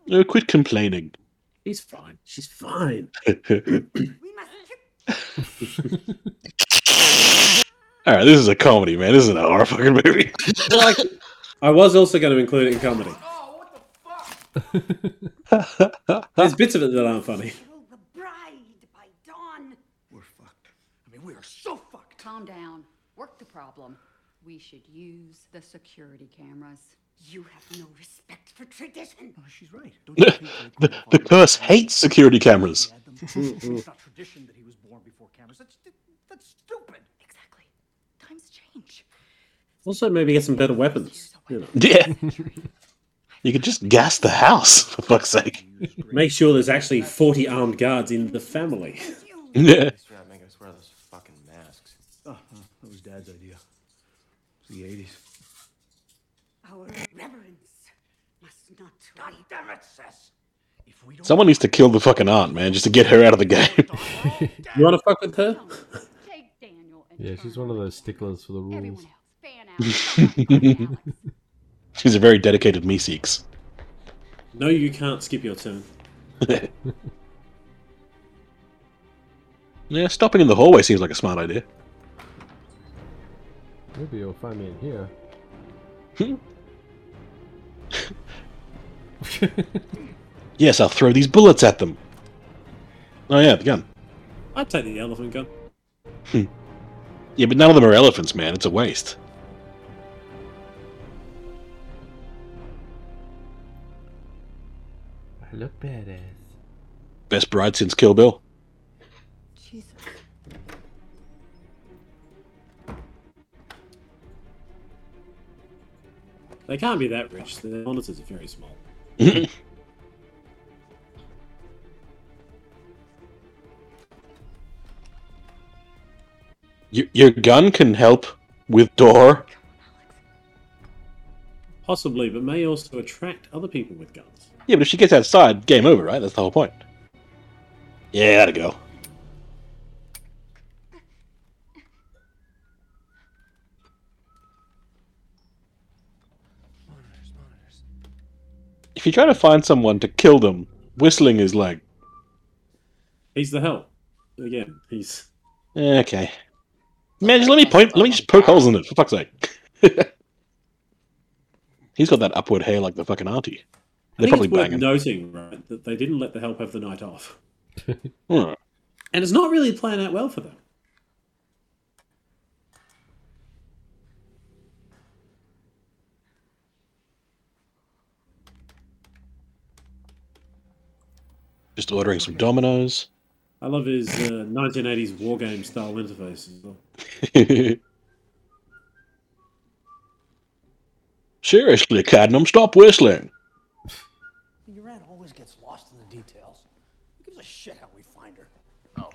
No, quit complaining. She's fine. She's fine. All right, this is a comedy, man. This isn't a horror fucking movie. like, I was also going to include it in comedy. Oh, what the fuck? There's bits of it that aren't funny. the bride by dawn. We're fucked. I mean, we are so fucked. Calm down. Work the problem. We should use the security cameras. You have no respect for tradition. Oh, she's right. Don't the, the curse hates security cameras. it's not tradition that he was born before cameras. That's that's stupid. Times change. Also, maybe get some better weapons. You know. Yeah. You could just gas the house, for fuck's sake. Make sure there's actually 40 armed guards in the family. Yeah. Thanks for not making us wear those fucking masks. Oh, uh, that was Dad's idea. It's the 80s. Our reverence must not God damn it, Sis. If we don't Someone needs to kill the fucking aunt, man, just to get her out of the game. You want to fuck with her? Yeah, she's one of those sticklers for the rules. She's a very dedicated Meeseeks. No, you can't skip your turn. Yeah, stopping in the hallway seems like a smart idea. Maybe you'll find me in here. Hmm? Yes, I'll throw these bullets at them. Oh yeah, the gun. I'd take the elephant gun. Hmm. Yeah, but none of them are elephants, man. It's a waste. I look badass. Best bride since Kill Bill. They can't be that rich. The monitors are very small. your, your gun can help with door. Possibly, but may also attract other people with guns. Yeah, but if she gets outside, game over, right? That's the whole point. Yeah, that'll go. If you try to find someone to kill them, whistling is like, He's the hell. Again, he's. eh, okay. Man, just let me point. Let me just poke holes in it for fuck's sake. He's got that upward hair like the fucking auntie. They're think probably it's worth banging. noting, right, that they didn't let the help have the night off. Hmm. And it's not really playing out well for them. Just ordering some Domino's. I love his uh, 1980s war game style interface as well. Seriously, Cadnum, stop whistling. Your aunt always gets lost in the details. Who gives a shit how we find her? Oh,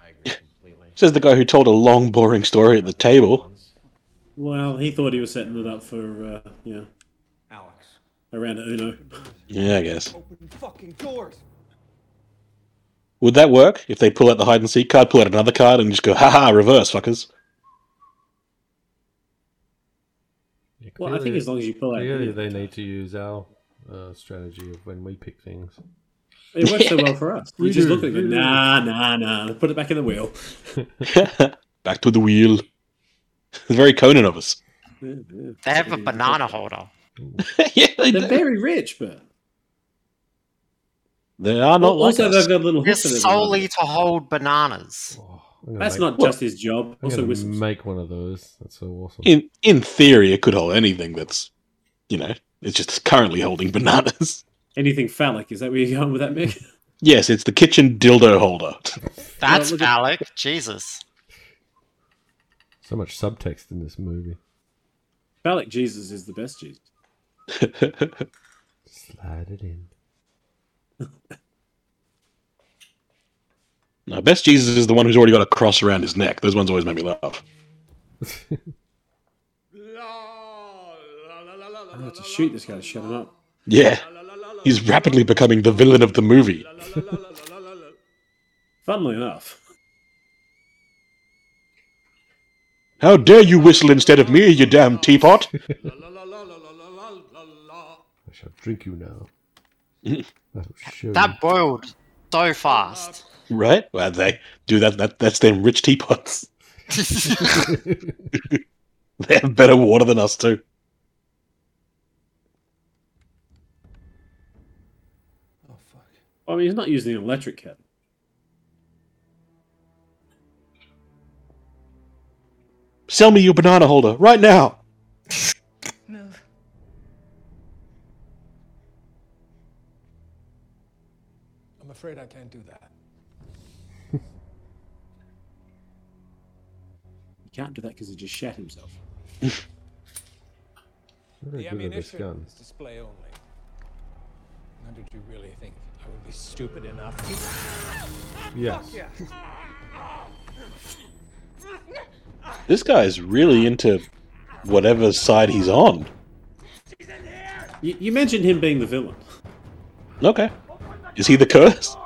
I agree completely. Says the guy who told a long, boring story at the table. Well, he thought he was setting it up for, uh, you know, Alex. a round of Uno. Yeah, I guess. Open fucking doors. Would that work if they pull out the hide and seek card, pull out another card, and just go, haha, reverse, fuckers? Well, I think as long as you pull out. Clearly, they need to use our uh, strategy of when we pick things. It works so well for us. We just look at it we and go, nah, nah, nah. Put it back in the wheel. Back to the wheel. Very Conan of us. Yeah, yeah. They have a banana holder. yeah, they They're do. very rich, but They are not like also us. they've got little It's hooks in solely to hold bananas. Oh, I'm That's make- not just his job. I'm Also gonna whistles. make one of those. That's so awesome. In in theory, it could hold anything that's, you know, it's just currently holding bananas. Anything phallic? Is that where you're going with that, Mick? Yes, it's the kitchen dildo holder. That's look at- phallic. Jesus. So much subtext in this movie. Phallic Jesus is the best Jesus. Slide it in. No, best Jesus is the one who's already got a cross around his neck. Those ones always make me laugh. I have to shoot this guy to shut him up. Yeah, he's rapidly becoming the villain of the movie. Funnily enough, How dare you whistle instead of me, you damn teapot! I shall drink you now. Oh, That'll That boiled so fast. Right? Well, they do that. that that's them rich teapots. they have better water than us too. Oh, fuck. I mean, he's not using an electric cat. Sell me your banana holder right now. afraid I can't do that. He can't do that because he just shat himself. Very the good at this ammunition is display only. Now, did you really think I would be stupid enough to... Yes. Fuck yeah. This guy's really into whatever side he's on. You, you mentioned him being the villain. Okay. Is he the cursed?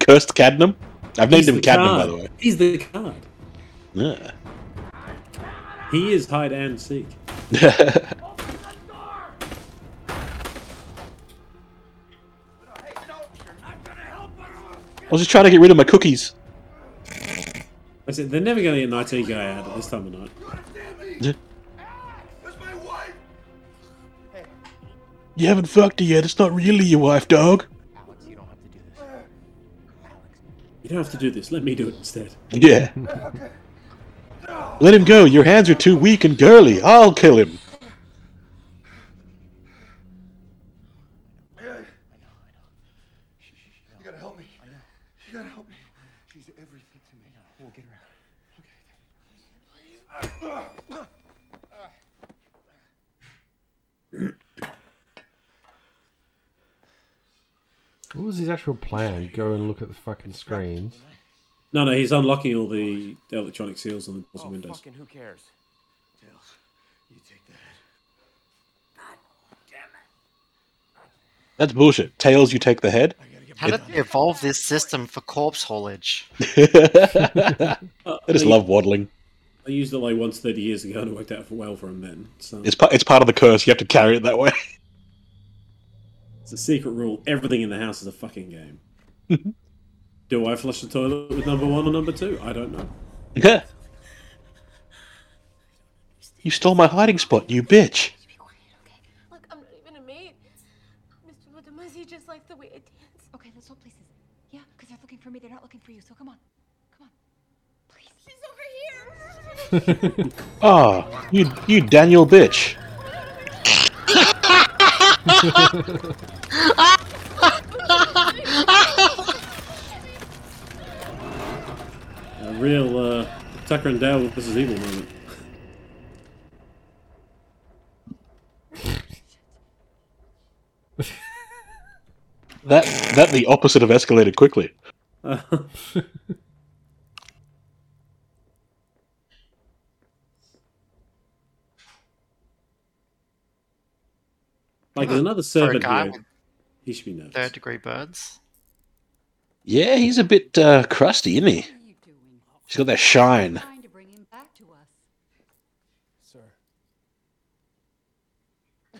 Cursed Cadnum? I've named He's him Cadnum, card. by the way. He's the card. Yeah. He is hide and seek. I was just trying to get rid of my cookies. I said they're never going to get an IT guy out at this time of night. You haven't fucked her yet. It's not really your wife, dog. You don't have to do this. Let me do it instead. Yeah. Let him go. Your hands are too weak and girly. I'll kill him. You gotta help me. You gotta help me. She's everything to me. We'll get her out. What was his actual plan? Go and look at the fucking screens. No, no, he's unlocking all the, the electronic seals on the doors Oh, and windows. fucking who cares? You take that. That's bullshit. Tails, you take the head. How did they evolve this system for corpse haulage? Uh, I just love waddling. I used it like once 30 years ago and it worked out well for him then. So It's part. It's part of the curse. You have to carry it that way. it's a secret rule. Everything in the house is a fucking game. Do I flush the toilet with number one or number two? I don't know. Yeah. You stole my hiding spot, you bitch. Look, I'm not even a maid. Mr. Le Domas just likes the way I. Okay, let's swap places. Yeah, because they're looking for me. They're not looking for you. So come on. She's over here. Ah, you you Daniel bitch. A real uh, tuckering down with Mrs. Evil moment. that that the opposite of escalated quickly. Uh. like there's another servant here. He should be nervous. third degree birds. Yeah, he's a bit uh, crusty, isn't he? He's got that shine. Sir.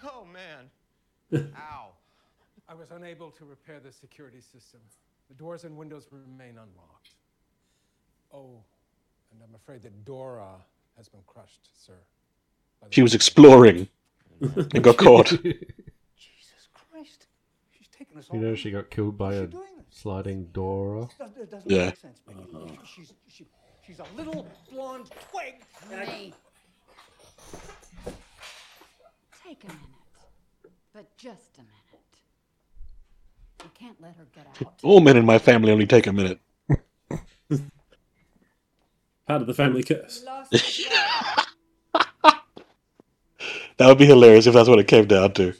Oh man. Ow. I was unable to repair the security system. The doors and windows remain unlocked. Oh, and I'm afraid that Dora has been crushed, sir. She was exploring and got caught. Christ. She's taking us You know she got killed by a sliding door. It doesn't, Yeah. make sense, Mickey. She's, she, she's a little blonde twig. and I- Take a minute. But just a minute. You can't let her get out. All men in my family only take a minute. Part of the family curse. That would be hilarious if that's what it came down to.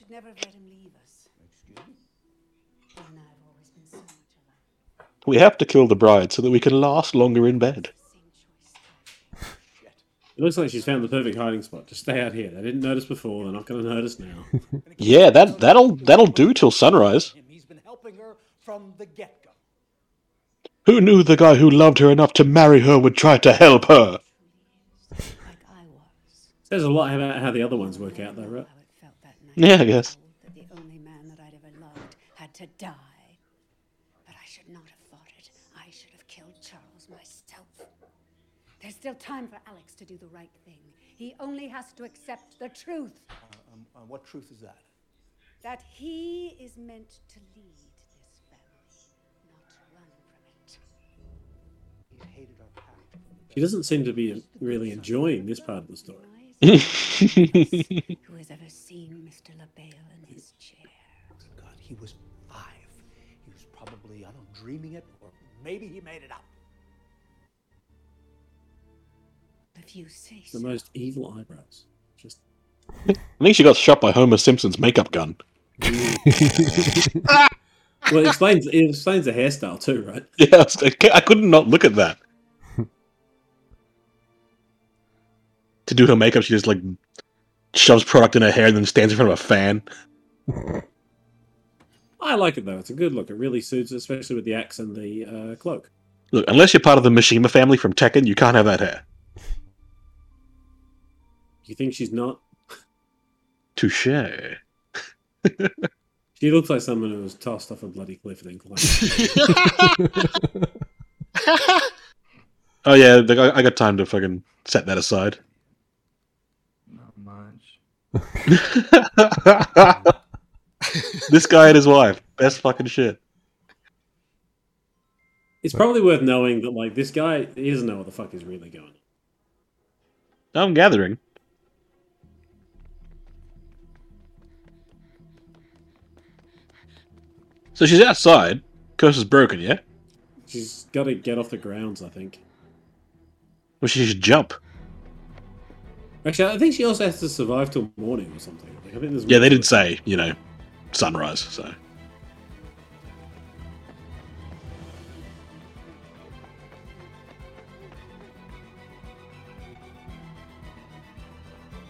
We have to kill the bride so that we can last longer in bed. It looks like she's found the perfect hiding spot. Just stay out here. They didn't notice before. They're not going to notice now. Yeah, that that'll that'll do till sunrise. He's been helping her from the get-go. Who knew the guy who loved her enough to marry her would try to help her? Says a lot about how the other ones work out, though, right? Yeah, I guess. That the only man that I'd ever loved had to die. But I should not have fought it. I should have killed Charles myself. There's still time for Alex to do the right thing. He only has to accept the truth Um, uh, what truth is that? that he is meant to lead this family, not run from it. He's hated our pact. She doesn't seem to be really enjoying this part of the story. Who has ever seen Mr. Le Bail in his chair? God, he was five. He was probably, I don't know, dreaming it, or maybe he made it up. If you say The most evil eyebrows. Just I think she got shot by Homer Simpson's makeup gun. well, it explains it explains the hairstyle too, right? Yeah, I was- I cou- I couldn't not look at that. to do her makeup, she just like shoves product in her hair and then stands in front of a fan. I like it though. It's a good look. It really suits, especially with the axe and the uh, cloak. Look, unless you're part of the Mishima family from Tekken, you can't have that hair. You think she's not? Touche. She looks like someone who was tossed off a bloody cliff and then climbed. Oh yeah, I I got time to fucking set that aside. Not much. this guy and his wife, best fucking shit. it's probably worth knowing that like this guy, he doesn't know what the fuck is really going on. I'm gathering. So she's outside. Curse is broken, yeah? She's got to get off the grounds, I think. Well, she should jump. Actually, I think she also has to survive till morning or something. Like, I think there's Yeah, they did say, you know, sunrise, so.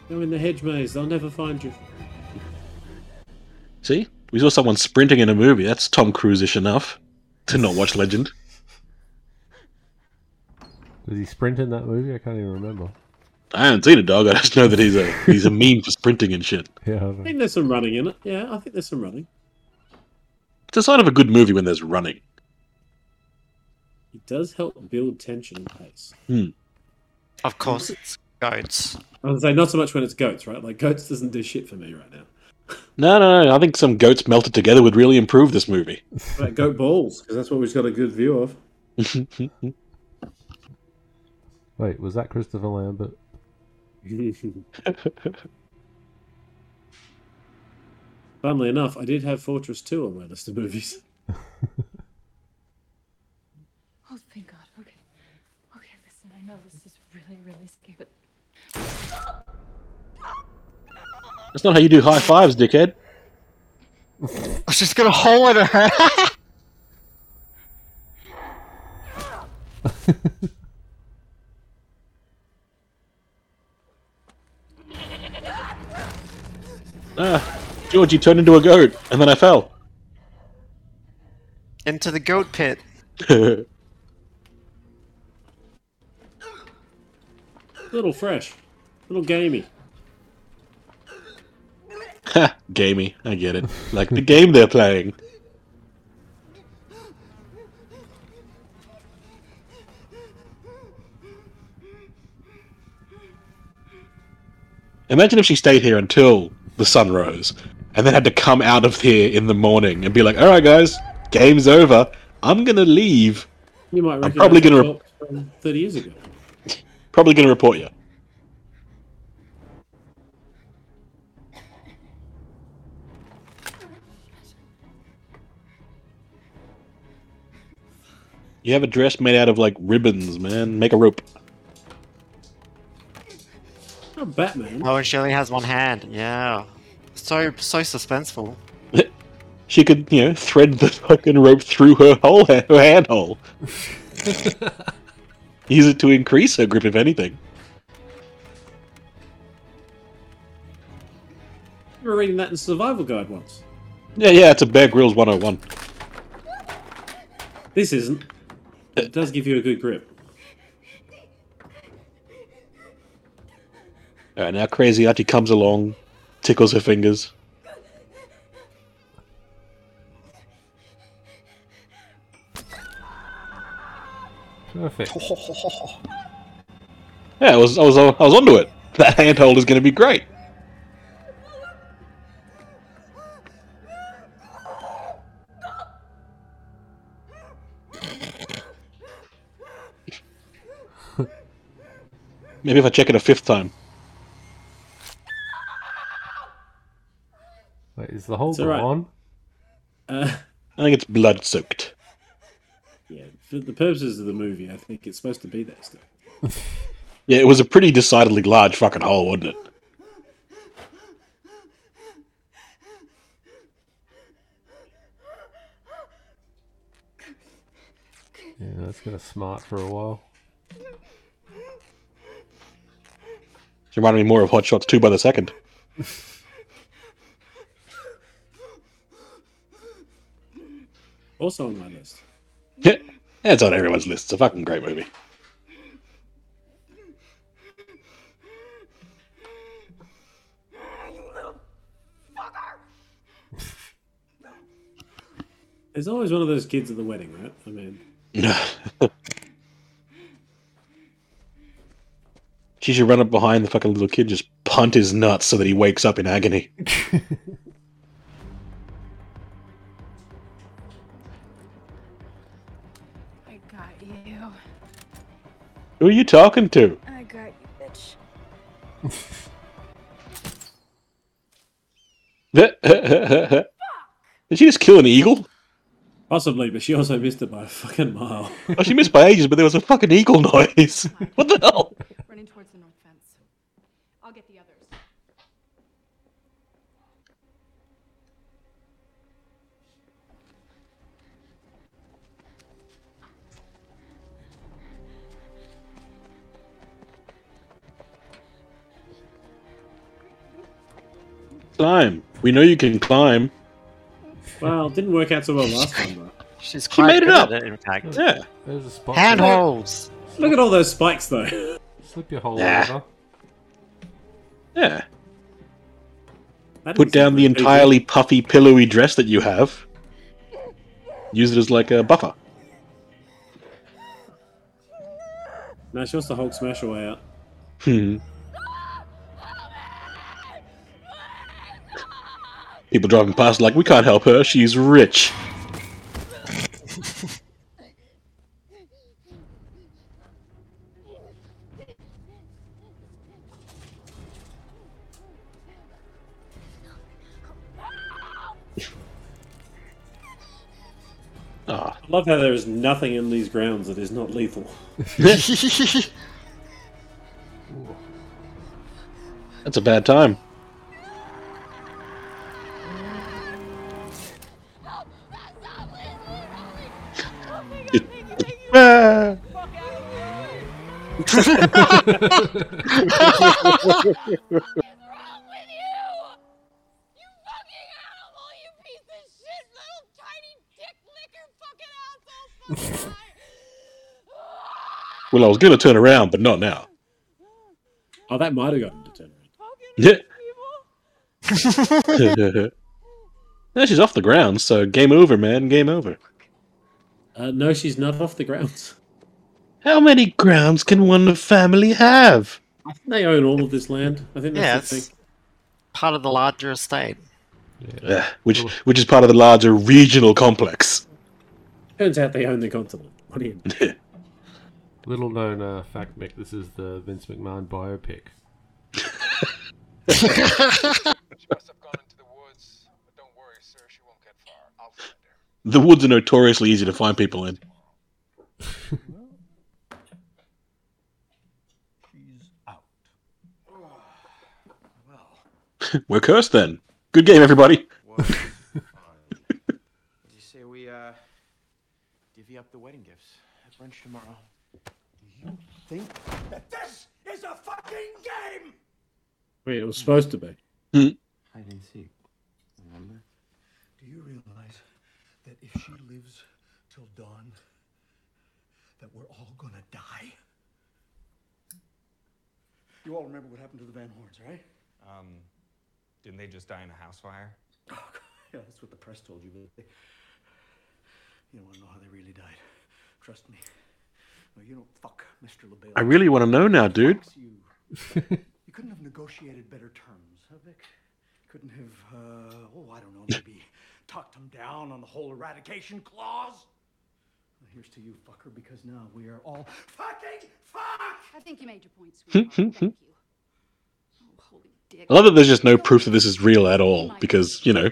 Go in the hedge maze. They'll never find you. See? We saw someone sprinting in a movie. That's Tom Cruise-ish enough to not watch Legend. Does he sprint in that movie? I can't even remember. I haven't seen a dog. I just know that he's a he's a meme for sprinting and shit. Yeah, I think there's some running in it. Yeah, I think there's some running. It's a sign of a good movie when there's running. It does help build tension and pace. Hmm. Of course, it's goats. I would say not so much when it's goats, right? Like goats doesn't do shit for me right now. No, no, no. I think some goats melted together would really improve this movie. Like goat balls, because that's what we've got a good view of. Wait, was that Christopher Lambert? Funnily enough, I did have Fortress 2 on my list of movies. Oh, thank God. Okay. Okay, know this is really, really scary. That's not how you do high fives, dickhead. She's got a hole in her. Ah, Georgie turned into a goat, and then I fell. Into the goat pit. little fresh, little gamey. Gamey. I get it. Like the game they're playing. Imagine if she stayed here until the sun rose, and then had to come out of here in the morning and be like, "All right, guys, game's over. I'm gonna leave. You might I'm probably gonna re- clock thirty years ago. probably gonna report you." You have a dress made out of like ribbons, man. Make a rope. Oh, Batman. Oh, and she only has one hand. Yeah. So so suspenseful. She could, you know, thread the fucking rope through her whole ha- her hand hole. Use it to increase her grip, if anything. You were reading that in Survival Guide once. Yeah, yeah, it's a Bear Grylls 101. This isn't. It does give you a good grip. Alright, now Crazy Archie comes along, tickles her fingers. Perfect. Yeah, I was, I was, I was onto it. That handhold is going to be great. Maybe if I check it a fifth time. Wait, is the hole It's on? Uh, I think it's blood soaked. yeah, for the purposes of the movie, I think it's supposed to be that still. Yeah, it was a pretty decidedly large fucking hole, wasn't it? Yeah, that's gonna smart for a while. It reminded me more of Hot Shots 2 by the second. Also on my list. Yeah, it's on everyone's list. It's a fucking great movie. There's always one of those kids at the wedding, right? I mean, She should run up behind the fucking little kid, just punt his nuts so that he wakes up in agony. I got you. Who are you talking to? I got you, bitch. Did she just kill an eagle? possibly, but she also missed it by a fucking mile. Oh, she missed by ages, but there was a fucking eagle noise. Oh what the hell? Running towards the north fence. I'll get the others. Climb. We know you can climb. Well, it didn't work out so well last time, though. She's She quite made it good up. at it, in fact. Yeah. There's a spot. Handholds. Look at all those spikes, though. Slip your hole Nah. over. Yeah. That Put down the pretty entirely puffy, pillowy dress that you have. Use it as like a buffer. good. No, she wants to Hulk smash her way out. Hmm. People driving past like, we can't help her, she's rich. I love how there is nothing in these grounds that is not lethal. That's a bad time. Ah. well, I was going to turn around, but not now. Oh, that might have gotten to turn around. Yeah. no, she's off the ground, so game over, man. Game over. Uh, no, she's not off the grounds. How many grounds can one family have? I think they own all of this land. I think Yeah, that's the it's thing. part of the larger estate. Yeah, which which is part of the larger regional complex. Turns out they own the continent. What do you? Little known uh, fact, Mick. This is the Vince McMahon biopic. The woods are notoriously easy to find people in. We're cursed then. Good game, everybody. Did you say we uh divvy up the wedding gifts at brunch tomorrow? You think that this is a fucking game? Wait, it was supposed to be. Hide and seek. Remember? Do you realize that if she lives till dawn, that we're all gonna die? You all remember what happened to the Van Horns, right? Um, didn't they just die in a house fire? Oh, God. Yeah, that's what the press told you, but they, you don't want to know how they really died. Trust me. No, you don't fuck Mr. Le Bail. I really want to know now, dude. You. you couldn't have negotiated better terms, huh, Vic? Couldn't have, uh, oh, I don't know, maybe talked him down on the whole eradication clause? Well, here's to you, fucker, because now we are all fucking fuck! I think you made your point, hmm, sweetheart. Hmm, hmm. Thank you. Oh, holy dick. I love that there's just no proof that this is real at all because you know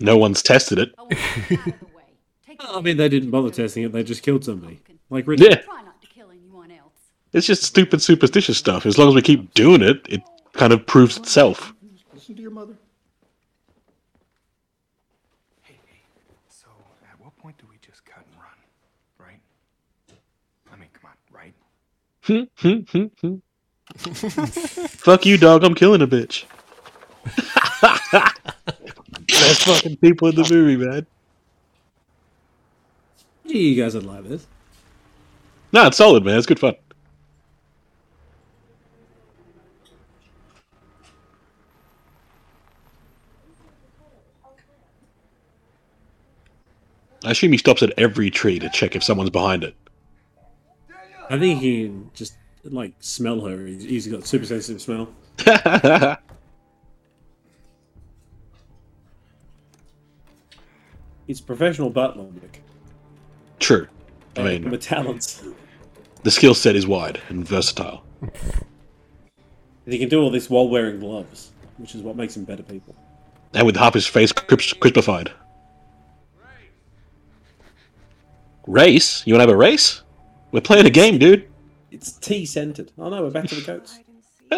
no one's tested it. Oh, I mean, they didn't bother testing it. They just killed somebody. Like Richard. Yeah. Try not to kill anyone else. It's just stupid superstitious stuff. As long as we keep doing it, it kind of proves itself. Listen to your mother. Hey, hey. So, at what point do we just cut and run, right? I mean, come on, right? Hmm, hmm, hmm, Fuck you, dog. I'm killing a bitch. Best fucking people in the movie, man. You guys would like this. No, it's solid, man. It's good fun. I assume he stops at every tree to check if someone's behind it. I think he can just like smell her. He's, got super sensitive smell. He's a professional butler, Nick. True. I mean, talents. the skill set is wide and versatile. And he can do all this while wearing gloves, which is what makes him better people. And with half his face crisp- crispified. Race? You want to have a race? We're playing a game, dude. It's tea scented. Oh no, we're back to the goats. Do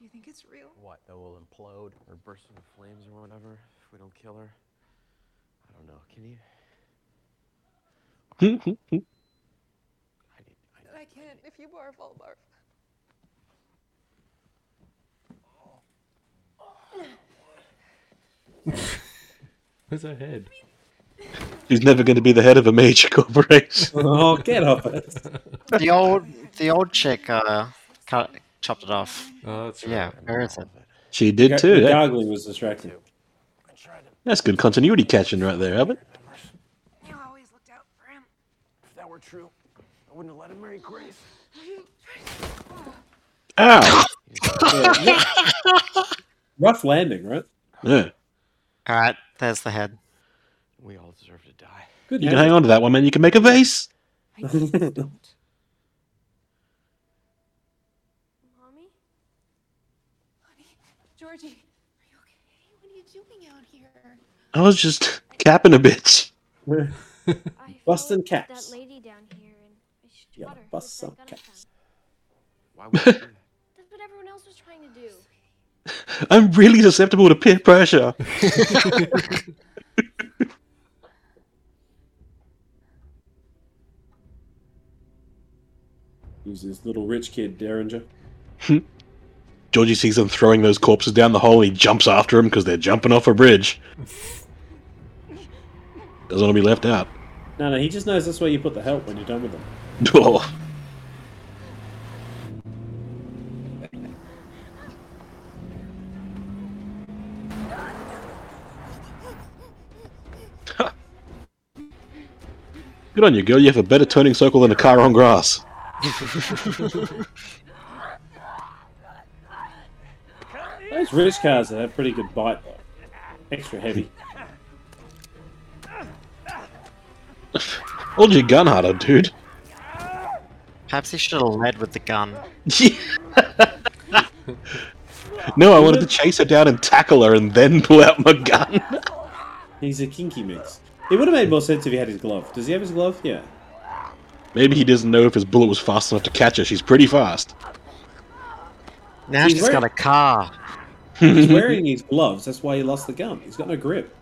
you think it's real? What, that will implode or burst into flames or whatever if we don't kill her? I don't know. Can you? I can't if you barf, I'll barf. Where's her head? He's never going to be the head of a major corporation. oh, get off it. The old, the old chick, uh, cut, chopped it off. Oh, that's Yeah, where is it? She did The too. eh? gargling was distracting. That's good continuity catching right there, Albert. You always looked out for him. If that were true, I wouldn't have let him marry Grace. Ow! Rough landing, right? Yeah. All right, there's the head. We all deserve to die. Good You can hang on to that one, man. You can make a vase. don't. Mommy? Honey? Georgie, are you okay? What are you doing out here? I was just capping a bitch. Busting caps. That lady down here and I should Yeah, her bust with some that gun I caps. Why would you do that? That's what everyone else was trying to do. I'm really susceptible to peer pressure. He's this little rich kid, Derringer. Georgie sees them throwing those corpses down the hole. And he jumps after them because they're jumping off a bridge. Doesn't want to be left out. No, no, he just knows that's where you put the help when you're done with them. Oh. Good on you, girl. You have a better turning circle than a car on grass. Those rich cars have a pretty good bite, though. Extra heavy. Hold your gun harder, dude. Perhaps he should have led with the gun. No, I wanted to chase her down and tackle her and then pull out my gun. He's a kinky mix. It would have made more sense if he had his glove. Does he have his glove? Yeah. Maybe he doesn't know if his bullet was fast enough to catch her. She's pretty fast. Now He's she's got a car. He's wearing his gloves. That's why he lost the gun. He's got no grip.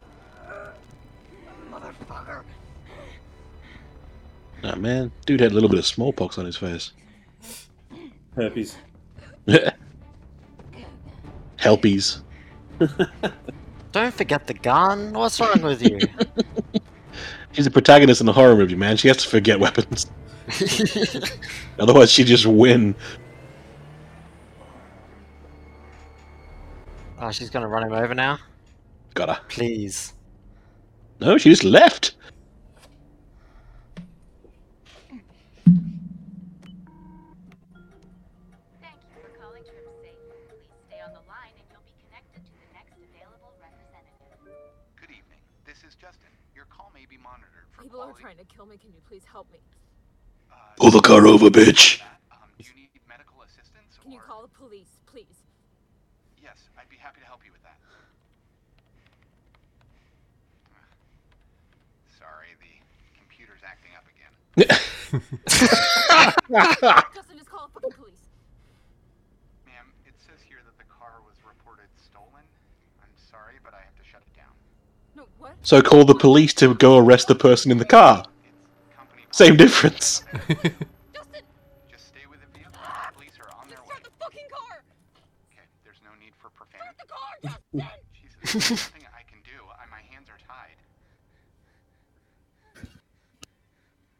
Oh man, dude had a little bit of smallpox on his face. Herpes. Helpies. Don't forget the gun. What's wrong with you? She's a protagonist in a horror movie, man. She has to forget weapons. Otherwise, she'd just win. oh, she's gonna run him over now. Gotta. Please. No, she just left. Are quality. trying to kill me. Can you please help me? Pull the car over, bitch. Um, medical assistance? Can you call the police, please? Yes, I'd be happy to help you with that. Sorry, the computer's acting up again. Justin, just call the fucking police. Ma'am, it says here that the car was reported stolen. I'm sorry, but I have to shut it down. No, what? So call the police to go arrest the person in the car. Same difference. Just stay with the vehicle. The police are on their way. The fucking car! Okay, there's no need for profanity. the car, Justin! Jesus, there's nothing I can do. I, my hands are tied.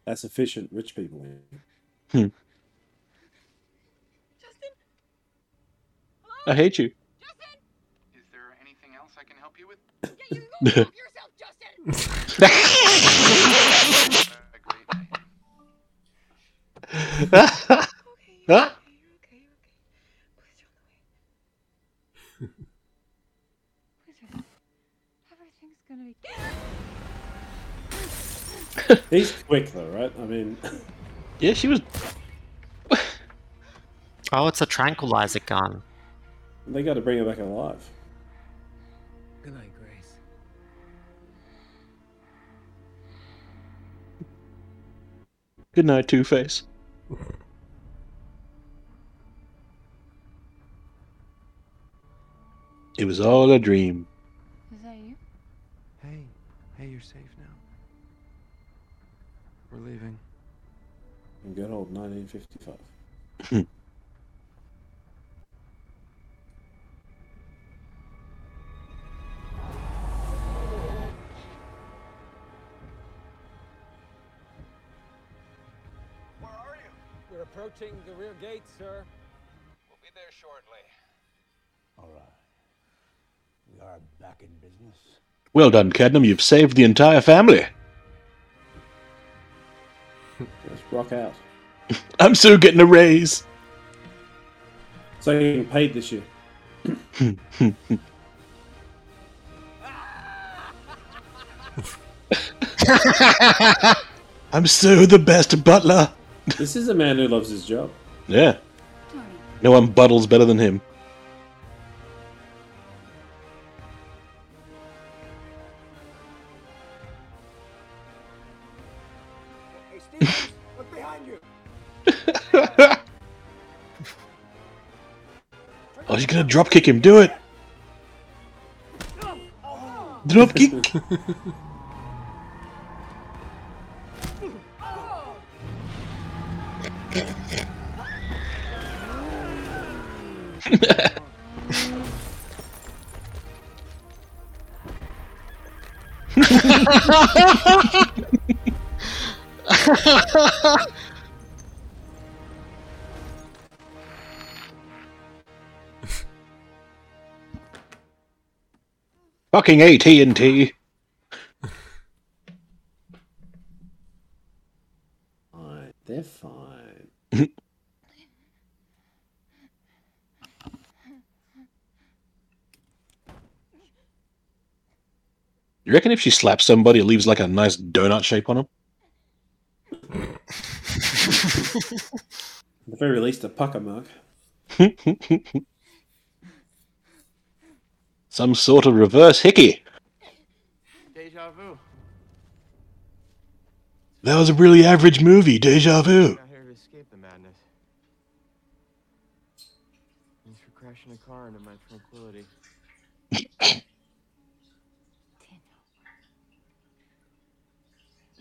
That's efficient rich people. Hmm. I hate you. Is there anything else I can help you with? Huh? Everything's gonna. He's quick though, right? I mean, Yeah, she was. Oh, it's a tranquilizer gun. they got to bring her back alive. Good night, Grace. Good night, Two Face. It was all a dream. Is that you? Hey, hey, you're safe now. We're leaving. In good old 1955. We're approaching the rear gate, sir. We'll be there shortly. All right. We are back in business. Well done, Cadnam. You've saved the entire family. Let's rock out. I'm so getting a raise. So you're getting paid this year. I'm so the best butler. This is a man who loves his job. Yeah. No one buttles better than him. Hey, Stevens, look behind you. Oh, he's gonna drop kick him. Do it. Drop kick. Fucking AT and T. They're fine. You reckon if she slaps somebody, it leaves like a nice donut shape on them? At the very least, a pucker mark. Some sort of reverse hickey. Deja vu. That was a really average movie, Deja Vu. Not here to escape the madness. Thanks for crashing a car into my tranquility.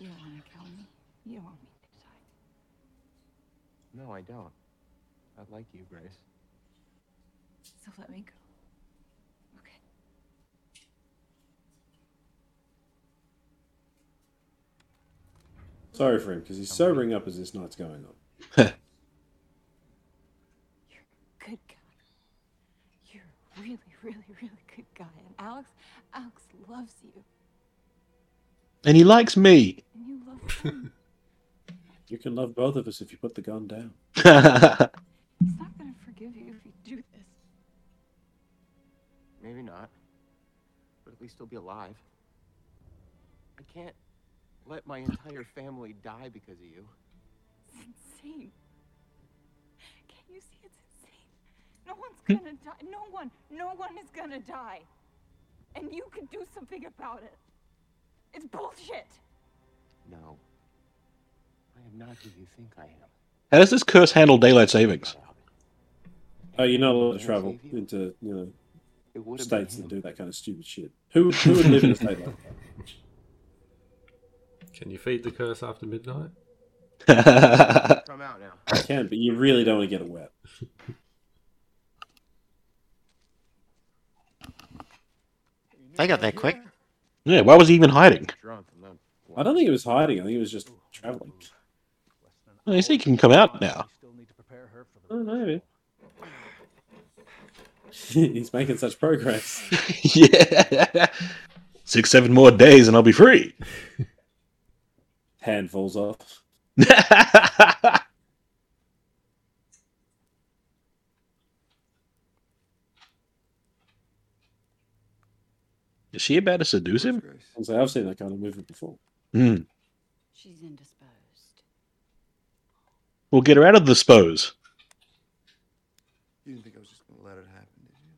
You don't want to kill me. You don't want me to die. No, I don't. I like you, Grace. So let me go. Okay. Sorry for him because he's sobering up as this night's going on. You're a good guy. You're a really, really, really good guy. And Alex, Alex loves you. And he likes me. And you love him. You can love both of us if you put the gun down. He's not gonna forgive you if you do this. Maybe not. But at least he'll be alive. I can't let my entire family die because of you. It's insane. Can't you see it's insane? No one's hmm. gonna die. No one, no one is gonna die. And you can do something about it. It's bullshit. No. I am not who you think I am. How does this curse handle daylight savings? Oh, you're not allowed to travel into you know It states been that do that kind of stupid shit. Who who would live in a state like that? Can you feed the curse after midnight? Come out now. You can, but you really don't want to get it wet. They got there quick. Yeah, why was he even hiding? Drunk. I'm not. I don't think he was hiding. I think he was just traveling. Oh, he said he can come out now. Oh, maybe. He's making such progress. yeah. Six, seven more days and I'll be free. Hand falls off. Is she about to seduce him? I've seen that kind of movement before. Hmm. She's indisposed. We'll get her out of the spose. You didn't think I was just gonna let it happen, did you?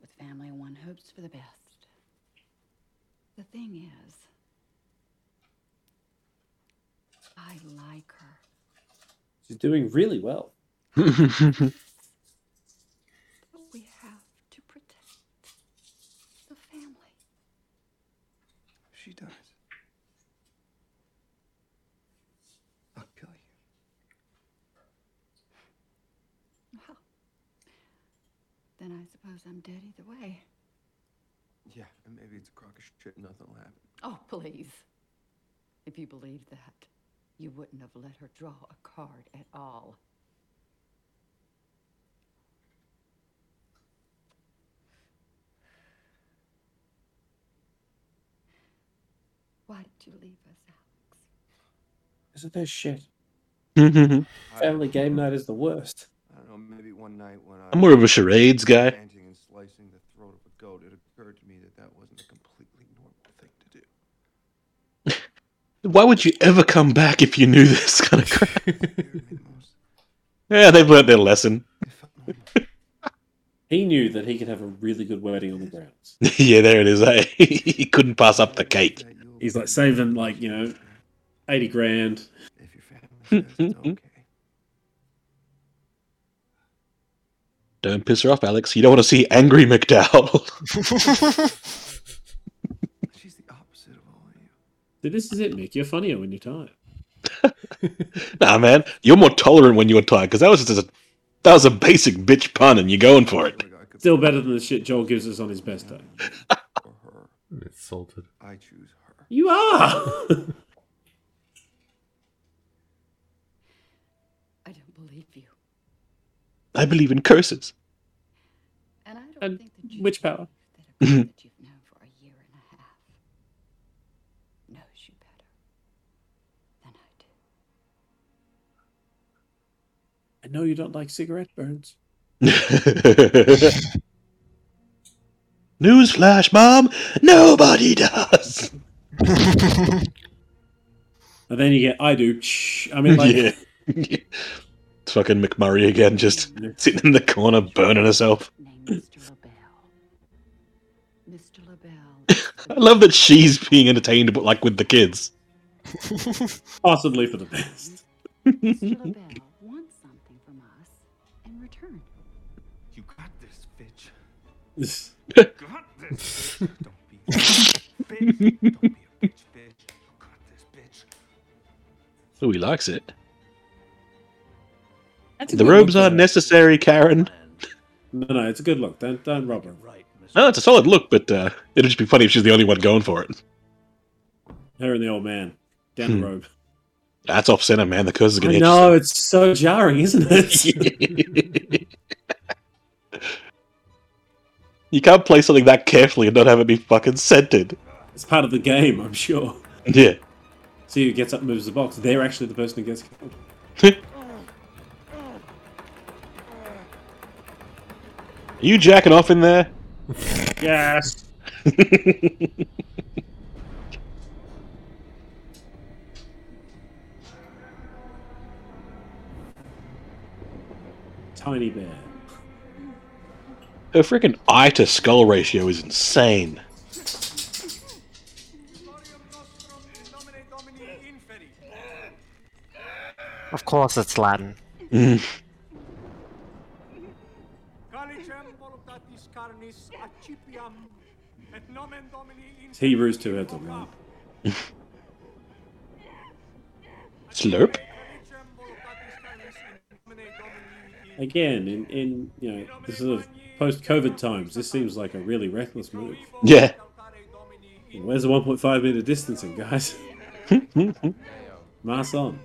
With family, one hopes for the best. The thing is, I like her. She's doing really well. But we have to protect the family. If she dies, I'll kill you. Well, then I suppose I'm dead either way. Yeah, and maybe it's a crock of shit. Nothing will happen. Oh, please. If you believed that, you wouldn't have let her draw a card at all. Why did you leave us, Alex? Isn't that shit? Family game night is the worst. I don't know. Maybe one night when I I'm more of a charades guy. Planting and slicing the throat of a goat, it occurred to me that that wasn't a completely normal thing to do. Why would you ever come back if you knew this kind of crap? yeah, they've learnt their lesson. He knew that he could have a really good wedding on the grounds. yeah, there it is. Eh? he couldn't pass up the cake. He's like saving like you know, eighty grand. Don't piss her off, Alex. You don't want to see angry MacDowell. See, this is it, Mick. You're funnier when you're tired. nah, man, you're more tolerant when you're tired because that was just a that was a basic bitch pun, and you're going for it. Still better than the shit Joel gives us on his best day. It's salted. I choose her. You are. I don't believe you. I believe in curses. And I don't And think that you witch power. that that you've known for a year and a half knows you better than I do. I know you don't like cigarette burns. Newsflash, Mom! Nobody does. And then you get, I do. I mean, like, yeah. It's fucking McMurray again, just sitting in the corner burning herself. Mr. Le Bail, I love that she's being entertained, but like with the kids. possibly for the best. Mr. Le Bail wants something from us in return. You got this, bitch. This- got this. bitch. Don't be a bitch. Don't be a bitch, bitch. You got this, bitch. Oh, he likes it. That's a The good robes look, aren't though. necessary, Karen. No, no, it's a good look. Don't don't rob her. No, it's a solid look, but uh, it'd just be funny if she's the only one going for it. Her and the old man down Hmm. the road. That's off center, man. The curse is going I to hit know it's so jarring, isn't it? you. You can't play something that carefully and not have it be fucking scented. it's part of the game, I'm sure. Yeah. See who gets up and moves the box. They're actually the person who gets killed. Are you jacking off in there? Yes. Tiny bear. Her freaking eye to skull ratio is insane. Of course, it's Latin. Mm. Hebrews two heads on one. Slurp. Again, in, in you know, this sort of post COVID times, this seems like a really reckless move. Yeah. Where's the 1.5 meter distancing, guys? Mask on.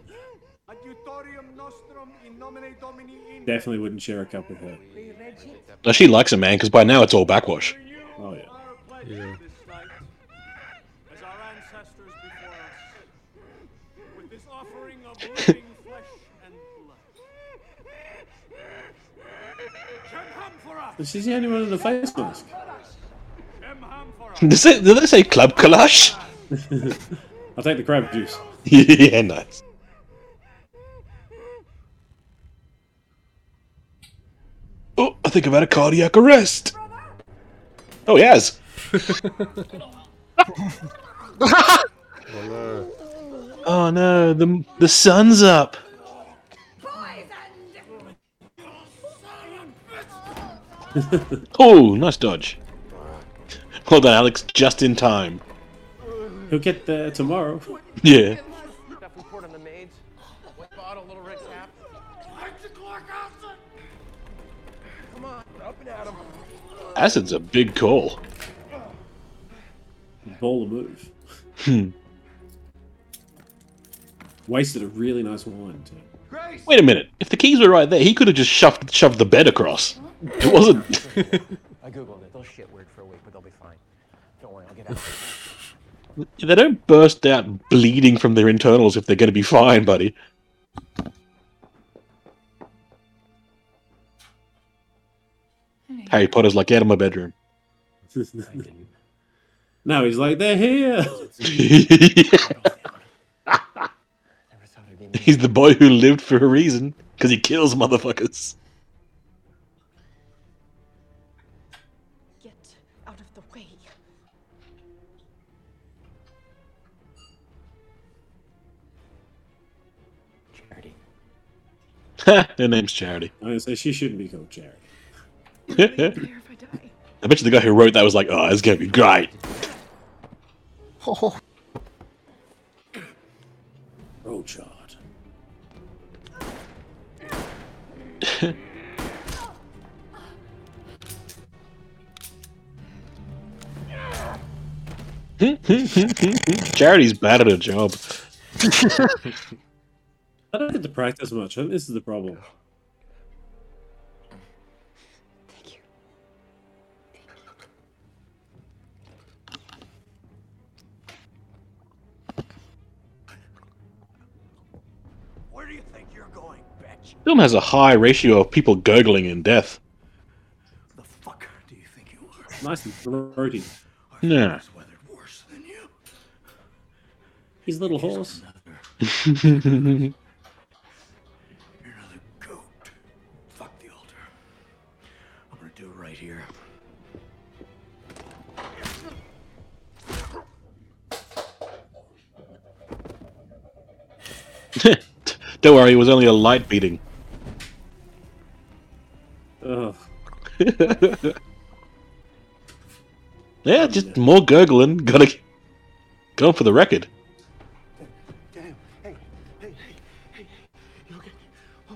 Definitely wouldn't share a cup with her. No, she likes it, man, because by now it's all backwash. Oh yeah. Yeah. Ham for us! She's the only one in the face mask. Shem ham for us! Did they, did they say club kalash? I'll take the crab juice. yeah, nice. Oh, I think I've had a cardiac arrest. Oh, he has. oh no, the the sun's up. oh, nice dodge. Well done, Alex. Just in time. He'll get there tomorrow. Yeah. Stuff report on the maids. White bottle, little red cap. Come on, up and at. Acid's a big call. Ball move. Hmm. Wasted a really nice wine too. Wait a minute. If the keys were right there, he could have just shoved shoved the bed across. It wasn't. I googled it. They'll shit weird for a week, but they'll be fine. Don't worry, I'll get out. they don't burst out bleeding from their internals if they're going to be fine, buddy. Harry Potter's like, get out of my bedroom. no, he's like, they're here. He's the boy who lived for a reason because he kills motherfuckers. Get out of the way. Charity. Her name's Charity. I was gonna say she shouldn't be called Charity. I bet you the guy who wrote that was like, oh, it's gonna be great. Oh. oh Roll Charity's bad at her job. I don't get to practice much. This is the problem. Film has a high ratio of people gurgling in death. Nice and throaty. Yeah. He's a little horse. Fuck the altar. I'm gonna do it right here. Don't worry, it was only a light beating. Ugh. yeah, just more gurgling. Gotta go for the record. Damn. Hey, hey, hey, hey. You okay? Oh,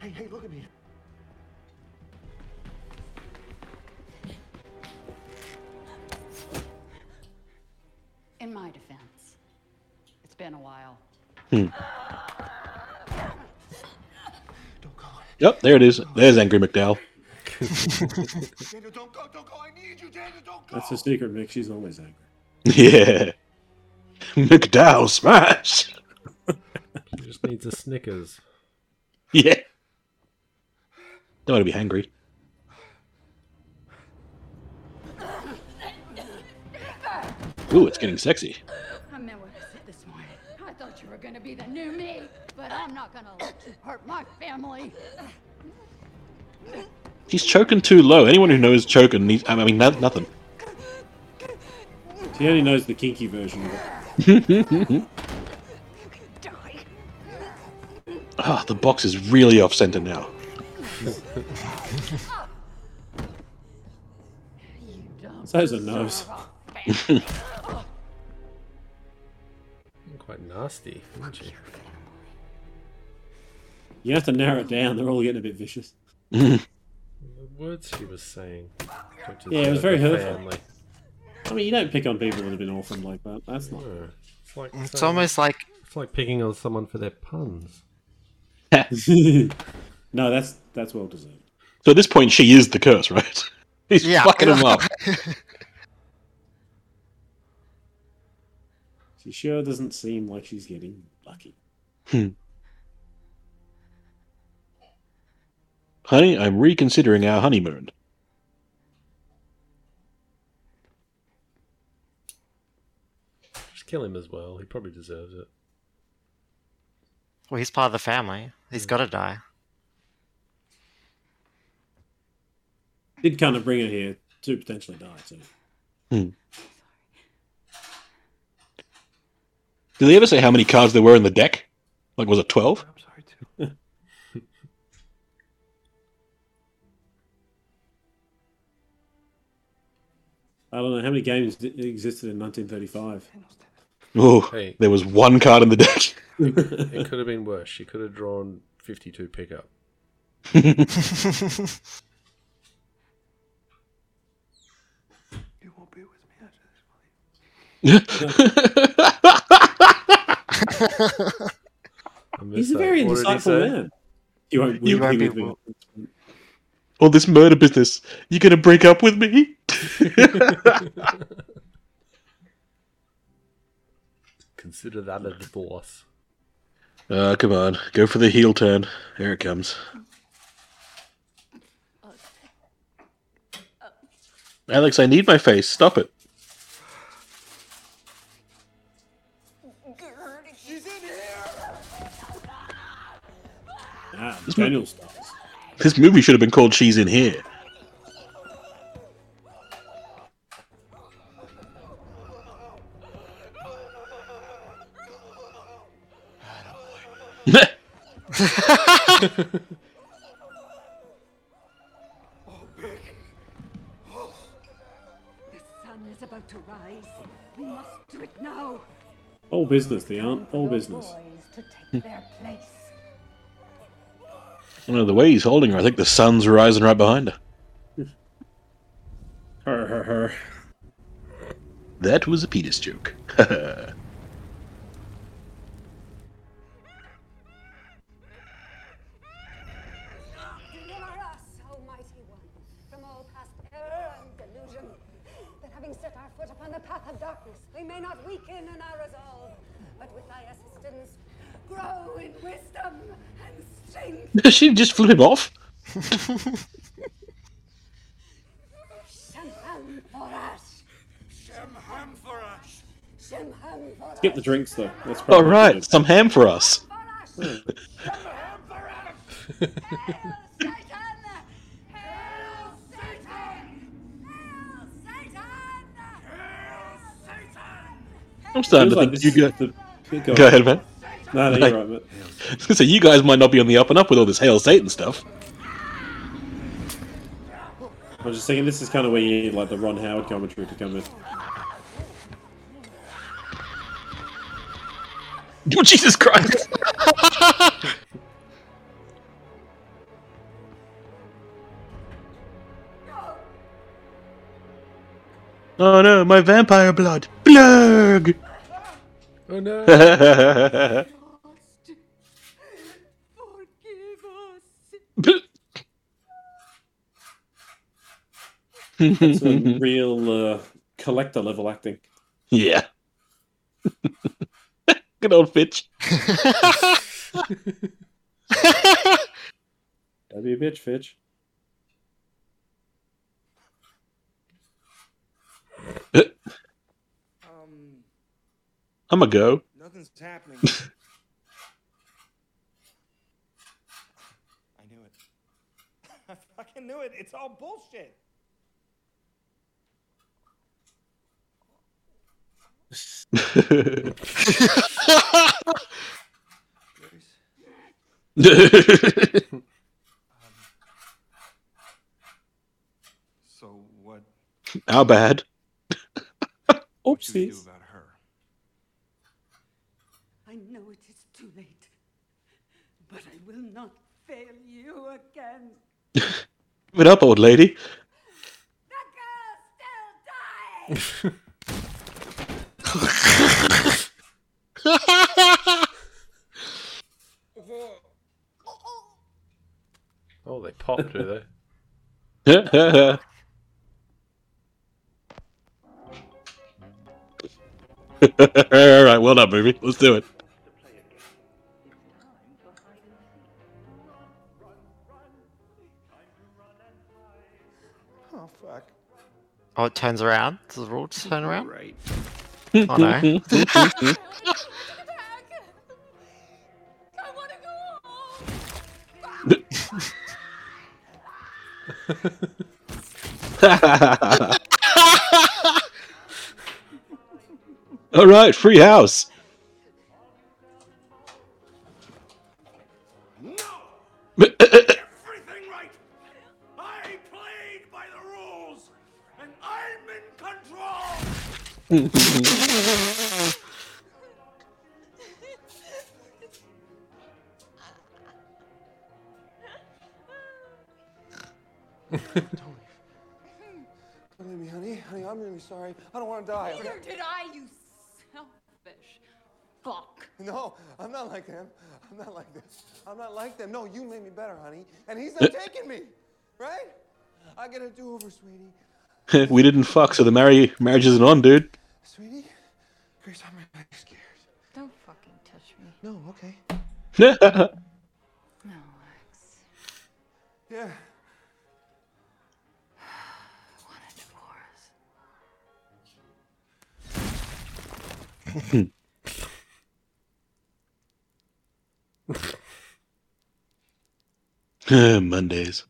hey, hey, look at me. In my defense, it's been a while. Hmm. Yep, there it is. There's Angry MacDowell. That's the secret, Vic. She's always angry. yeah. MacDowell smash. She just needs a Snickers. Yeah. Don't want to be hangry. Ooh, it's getting sexy. I meant what I said this morning. I thought you were gonna be the new me, but I'm not gonna let you hurt my family. He's choking too low. Anyone who knows choking needs. I mean, no, nothing. She only knows the kinky version of it. Ah, the box is really off center now. So's her nose. Quite nasty, isn't she? You have to narrow it down. They're all getting a bit vicious. The words she was saying. to Yeah, it was very hurtful. family. I mean, you don't pick on people that have been orphaned like that. That's not. No. It's like It's saying- almost like it's like picking on someone for their puns. no, that's that's well deserved. So at this point, she is the curse, right? He's Yeah. fucking him up. She sure doesn't seem like she's getting lucky. Hmm. Honey, I'm reconsidering our honeymoon. Just kill him as well. He probably deserves it. well, he's part of the family. He's got to die. Did kind of bring her here to potentially die too. Hmm. Did they ever say how many cards there were in the deck? Like, was it 12? I don't know how many games existed in 1935. Oh, Hey. there was one card in the deck. it could have been worse. She could have drawn 52 pickup. I missed He's a very What did he insightful man. You won't, You you won't won't be be All this murder business. You gonna break up with me? Consider that a divorce. Ah, come on. Go for the heel turn. Here it comes. Alex, I need my face. Stop it. Ah, Daniel stars. This movie should have been called She's in Here. The sun is about to rise. We must do it now. All business, the aunt. All business. Boys to take their place. You know, the way he's holding her, I think the sun's rising right behind her. Her, her, her. That was a penis joke. strength. she just flew him off. Shemhan for us. Shemham for for us. Skip the drinks though. That's All probably right, some ham for us. I'm starting to like think this you is guys. the- Go, go ahead, man. No, no, Like- you're right, mate. I was you guys might not be on the up and up with all this Hail Satan stuff. I was just thinking this is kind of where you need like the Ron Howard commentary to come in. Oh, Jesus Christ! oh no, my vampire blood! Blurg! Oh no! That's a real uh, collector level acting. yeah. Good old Fitch. Don't be a bitch, Fitch. Um, I'm a go. nothing's happening. I knew it. I fucking knew it. It's all bullshit. So what? How bad? What should we do Oopsies. about her? I know it is too late, but I will not fail you again. Give it up, old lady. Oh, they popped, do they? All right, well done, movie. Let's do it. Oh, it turns around. Does the rule just turn around? Right. Oh no. All right, free house. Everything in control. Don't leave me, honey. Honey, I'm really sorry. I don't want to die. Neither did I, you selfish fuck. No, I'm not like them. I'm not like this. I'm not like them. No, you made me better, honey. And he's not uh. taking me, right? I get a do-over, sweetie. we didn't fuck, so the marry marriage isn't on, dude. Sweetie? Grace, I'm really scared. Don't fucking touch me. No, okay. No, Lex. Yeah. I want a divorce. Mondays.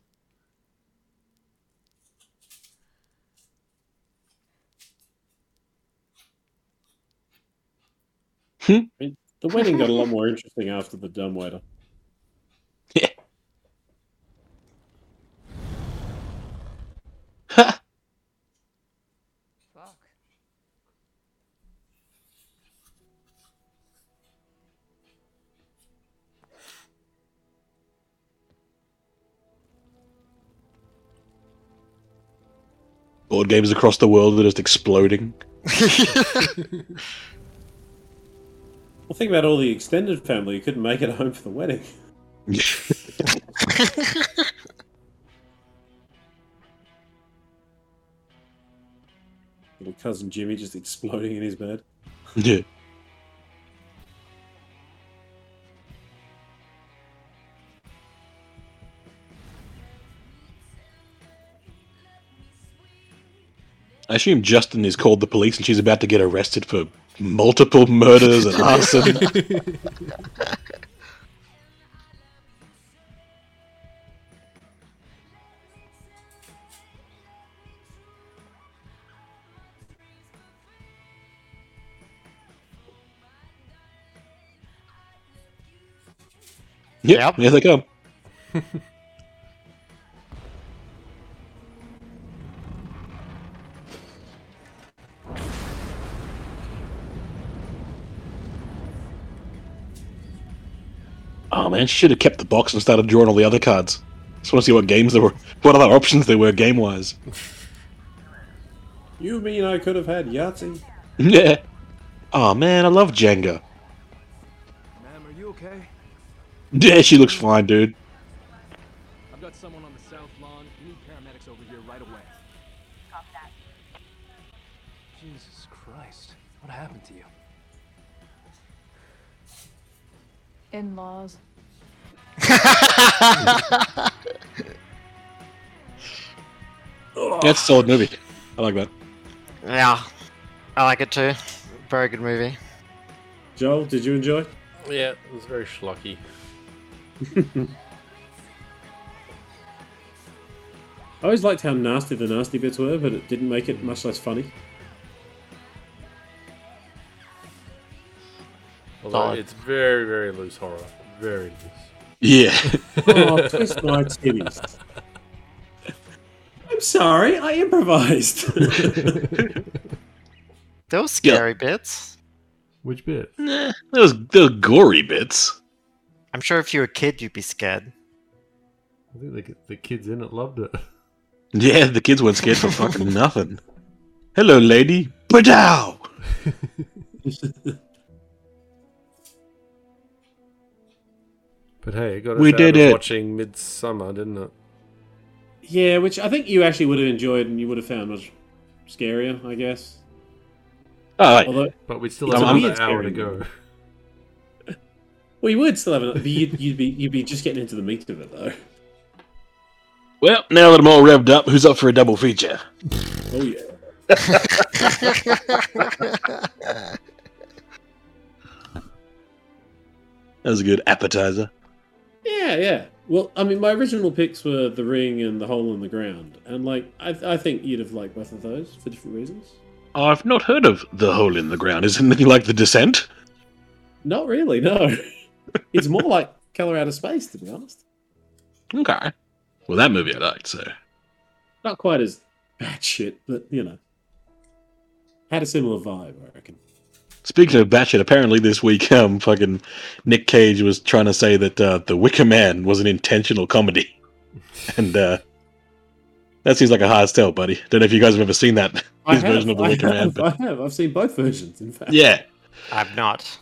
Hmm? The wedding got a lot more interesting after the dumb waiter. Yeah. Fuck. Board games across the world that are just exploding. Well, think about all the extended family who couldn't make it home for the wedding. Little cousin Jimmy just exploding in his bed. Yeah. I assume Justin is called the police and she's about to get arrested for multiple murders and arson. yep, here they come. Oh man, she should have kept the box and started drawing all the other cards. Just want to see what games there were, what other options there were game wise. You mean I could have had Yahtzee? yeah. Oh man, I love Jenga. Ma'am, are you okay? Yeah, she looks fine, dude. In laws. That's a solid movie. I like that. Yeah, I like it too. Very good movie. Joel, did you enjoy? Yeah, it was very schlocky. I always liked how nasty the nasty bits were, but it didn't make it much less funny. Although Solid. it's very, very loose horror. Very loose. Yeah. oh, twist my titties. I'm sorry, I improvised. Those were scary bits. Which bit? Nah, those those gory bits. I'm sure if you were a kid, you'd be scared. I think the, the kids in it loved it. Yeah, the kids weren't scared for fucking nothing. Hello, lady. Badow! But hey, it got us We out did of it. watching Midsommar, didn't it? yeah, which I think you actually would have enjoyed and you would have found much scarier, I guess. Oh, right. Although, But we still have a another weird hour to go. Well, you would still have it, but you'd, you'd be you'd be just getting into the meat of it though. Well, now that I'm all revved up, who's up for a double feature? Oh yeah. That was a good appetizer. Yeah, yeah. Well, I mean, my original picks were The Ring and The Hole in the Ground, and like, I, I think you'd have liked both of those for different reasons. I've not heard of The Hole in the Ground. Is it anything like The Descent? Not really, no. it's more like Color Out of Space, to be honest. Okay. Well, that movie I liked, so. Not quite as bad shit, but you know, had a similar vibe, I reckon. Speaking of batshit, apparently this week, um, fucking Nick Cage was trying to say that uh, The Wicker Man was an intentional comedy. And, uh, that seems like a hard sell, buddy. Don't know if you guys have ever seen that, I his have, version of The I Wicker Man. have, But I have. I've seen both versions, in fact. yeah. I've not.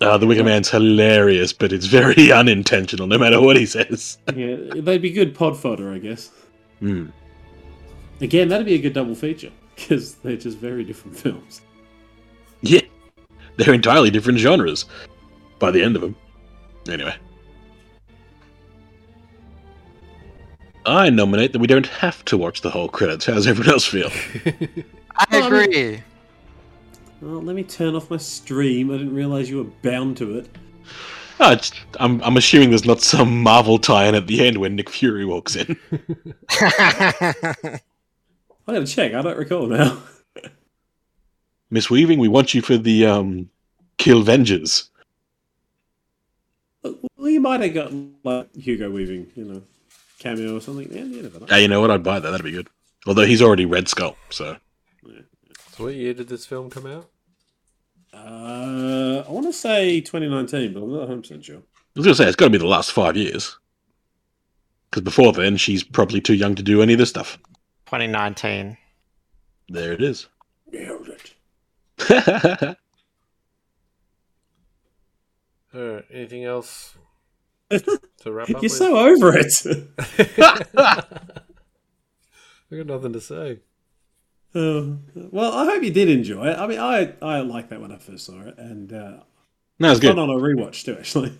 Uh, the Wicker Man's hilarious, but it's very unintentional, no matter what he says. yeah, they'd be good pod fodder, I guess. Hmm. Again, that'd be a good double feature because they're just very different films. Yeah, they're entirely different genres by the end of them. Anyway, I nominate that we don't have to watch the whole credits. How does everyone else feel? I Well, I mean- agree. Well, let me turn off my stream. I didn't realize you were bound to it. Ah, it's, I'm, I'm assuming there's not some Marvel tie-in at the end when Nick Fury walks in. I gotta check. I don't recall now. Miss Weaving, we want you for the um, Kill Vengers. Well, you might have got like Hugo Weaving, you know, cameo or something. Yeah, you never know. Ah, you know what? I'd buy that. That'd be good. Although he's already Red Skull, so So what year did this film come out? Uh, I want to say 2019, but I'm not 100 percent sure. I was gonna say it's got to be the last five years. Because before then, she's probably too young to do any of this stuff. 2019. There it is. Nailed it. Alright, anything else to wrap up You're with? so over it. I got nothing to say. Uh, well, I hope you did enjoy it. I mean, I I liked that when I first saw it, and uh, That was it's fun good. on a rewatch too. Actually,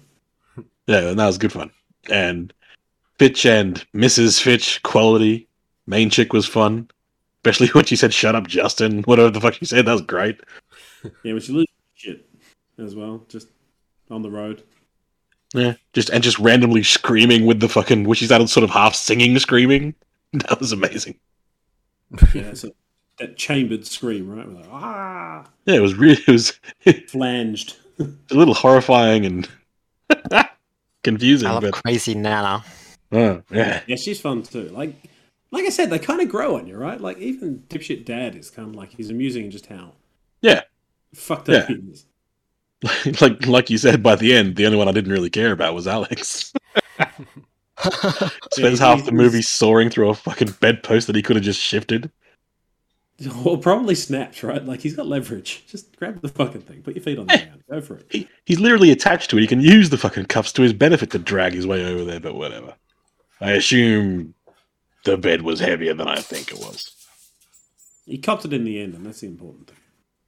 Yeah, that was good fun. And Fitch and Mrs. Fitch quality. Main chick was fun. Especially when she said, shut up, Justin. Whatever the fuck she said. That was great. yeah, when she loses shit as well, just on the road. Yeah. Just and just randomly screaming with the fucking which is that sort of half singing screaming. That was amazing. Yeah, so that chambered scream, right? With like, ah, Yeah, it was really it was flanged. a little horrifying and confusing, I love but crazy Nana. oh, yeah. Yeah, she's fun too. Like, like I said, they kind of grow on you, right? Like even dipshit dad is kind of like he's amusing just how Yeah. Fucked up Yeah. he like like you said by the end, the only one I didn't really care about was Alex. Spends Yeah, half the movie soaring through a fucking bedpost that he could have just shifted. Well, probably snaps, right? Like he's got leverage. Just grab the fucking thing, put your feet on the ground, go for it. He's literally attached to it. He can use the fucking cuffs to his benefit to drag his way over there, but whatever. I assume the bed was heavier than I think it was. He copped it in the end, and that's the important thing.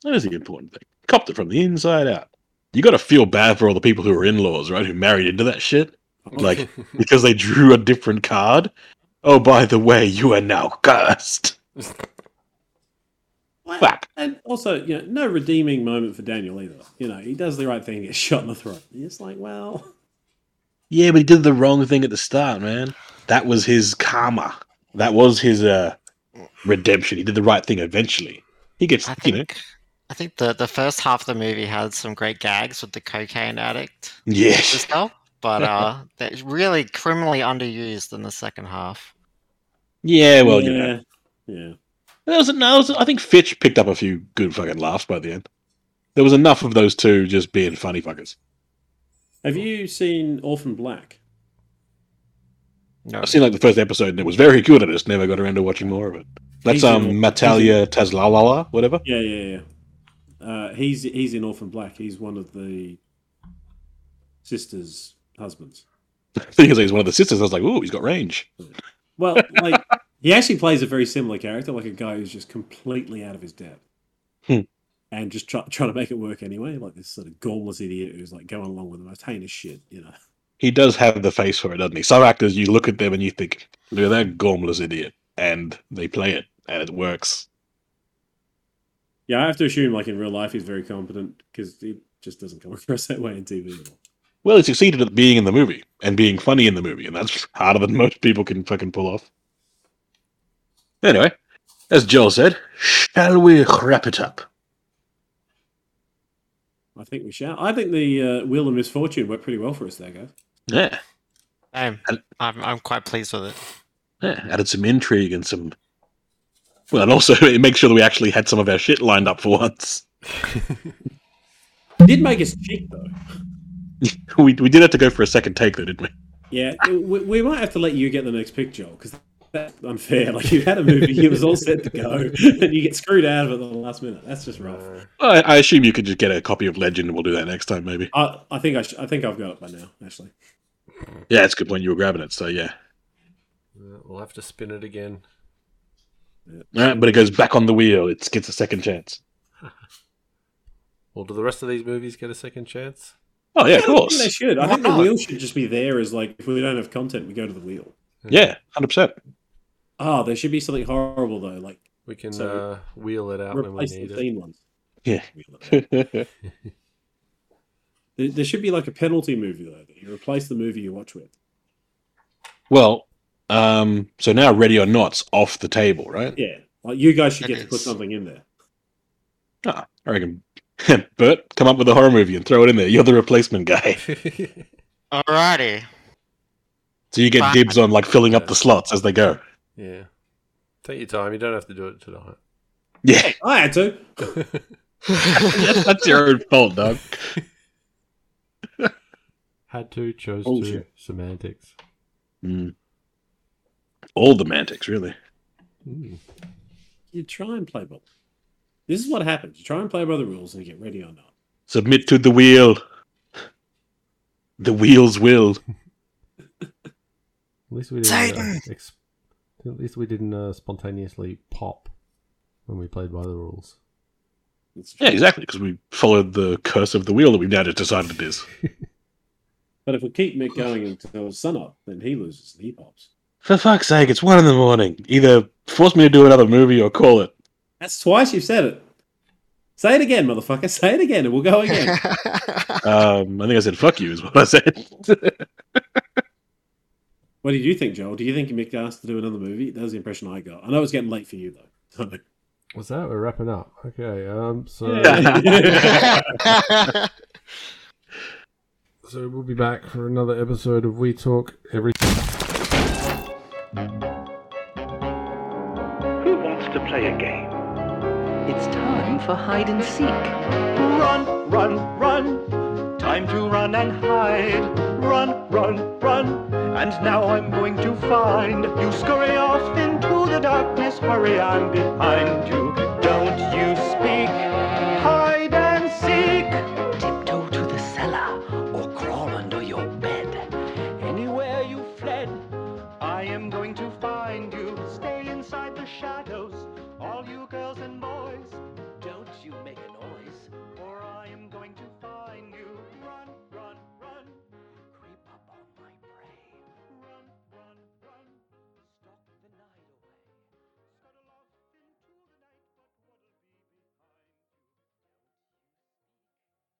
That is the important thing. Copped it from the inside out. You got to feel bad for all the people who are in laws, right? Who married into that shit. Like, because they drew a different card. Oh, by the way, you are now cursed. Fuck. And also, you know, no redeeming moment for Daniel either. You know, he does the right thing, gets shot in the throat. It's like, well, Yeah, but he did the wrong thing at the start, man. That was his karma. That was his uh, redemption. He did the right thing eventually. He gets, I you know, think I think the the first half of the movie had some great gags with the cocaine addict. Yes. and stuff, but uh, they're really criminally underused in the second half. yeah, well, you know. yeah. There was, no, there was, I think Fitch picked up a few good fucking laughs by the end. There was enough of those two just being funny fuckers. Have you seen Orphan Black? No. I've seen like the first episode and it was very good. I just never got around to watching more of it. That's He's um all- Natalia Taslalala, whatever. Yeah, yeah, yeah. Uh, he's he's in Orphan Black. He's one of the sister's husbands. Because he's one of the sisters, I was like, ooh, he's got range. Well, like he actually plays a very similar character, like a guy who's just completely out of his depth, Hmm. and just try, trying to make it work anyway. Like this sort of gormless idiot who's like going along with the most heinous shit, you know. He does have the face for it, doesn't he? Some actors, you look at them and you think, look at that gormless idiot. And they play it, and it works. Yeah, I have to assume, like in real life, he's very competent because he just doesn't come across that way in TV at all. Well, he succeeded at being in the movie and being funny in the movie, and that's harder than most people can fucking pull off. Anyway, as Joel said, shall we wrap it up? I think we shall. I think the uh, Wheel of Misfortune worked pretty well for us there, guys. Yeah. I'm, I'm I'm quite pleased with it. Yeah, added some intrigue and some. Well, and also it makes sure that we actually had some of our shit lined up for once. Did make us cheap though. we we did have to go for a second take though, didn't we? Yeah, we, we might have to let you get the next pick, Joel, because that's unfair. Like you had a movie, it was all set to go, and you get screwed out of it at the last minute. That's just rough. I, I assume you could just get a copy of Legend, and we'll do that next time, maybe. I, I think I, sh- I think I've got it by now. Actually, Yeah, it's a good point. You were grabbing it, so yeah. Yeah, We'll have to spin it again. All right, but it goes back on the wheel. It gets a second chance. Well, do the rest of these movies get a second chance? Oh yeah, of I think course. they should. I Why think the not? wheel should just be there as like if we don't have content, we go to the wheel. Yeah, hundred percent. Oh, there should be something horrible though, like We can So, uh, wheel it out when we replace the it. theme ones. Yeah. There, there should be like a penalty movie though. That you replace the movie you watch with. well, um, so now Ready or Not's off the table, right? Yeah, like you guys should get to put something in there. Ah, I reckon. Bert, come up with a horror movie and throw it in there. You're the replacement guy, Alrighty. so you get Fine. dibs on like filling up the slots as they go. yeah. Take your time. You don't have to do it tonight. Yeah, I had to. that's your own fault, dog. Had to, chose to. Bullshit. To. you try and play by. This is what happens. You try and play by the rules, and you get ready or not. Submit to the wheel. The wheels will. At least we didn't. Uh, Satan! ex- at least we didn't uh, spontaneously pop when we played by the rules. Yeah, exactly. Because we followed the curse of the wheel that we've now just decided it is. But if we keep Mick going until sunup, then he loses and he pops. For fuck's sake, it's one in the morning. Either force me to do another movie or call it. That's twice you've said it. Say it again, motherfucker. Say it again, and we'll go again. Um, I think I said "fuck you" is what I said. what did you think, Joel? Do you think Mick asked to do another movie? That was the impression I got. I know it's getting late for you though. What's that? We're wrapping up. Okay. Um. So. so we'll be back for another episode of We Talk Everything. Who wants to play a game? It's time for hide and seek. Run, run, run. Time to run and hide. Run, run, run. And now I'm going to find you. Scurry off into the darkness. Hurry, I'm behind you.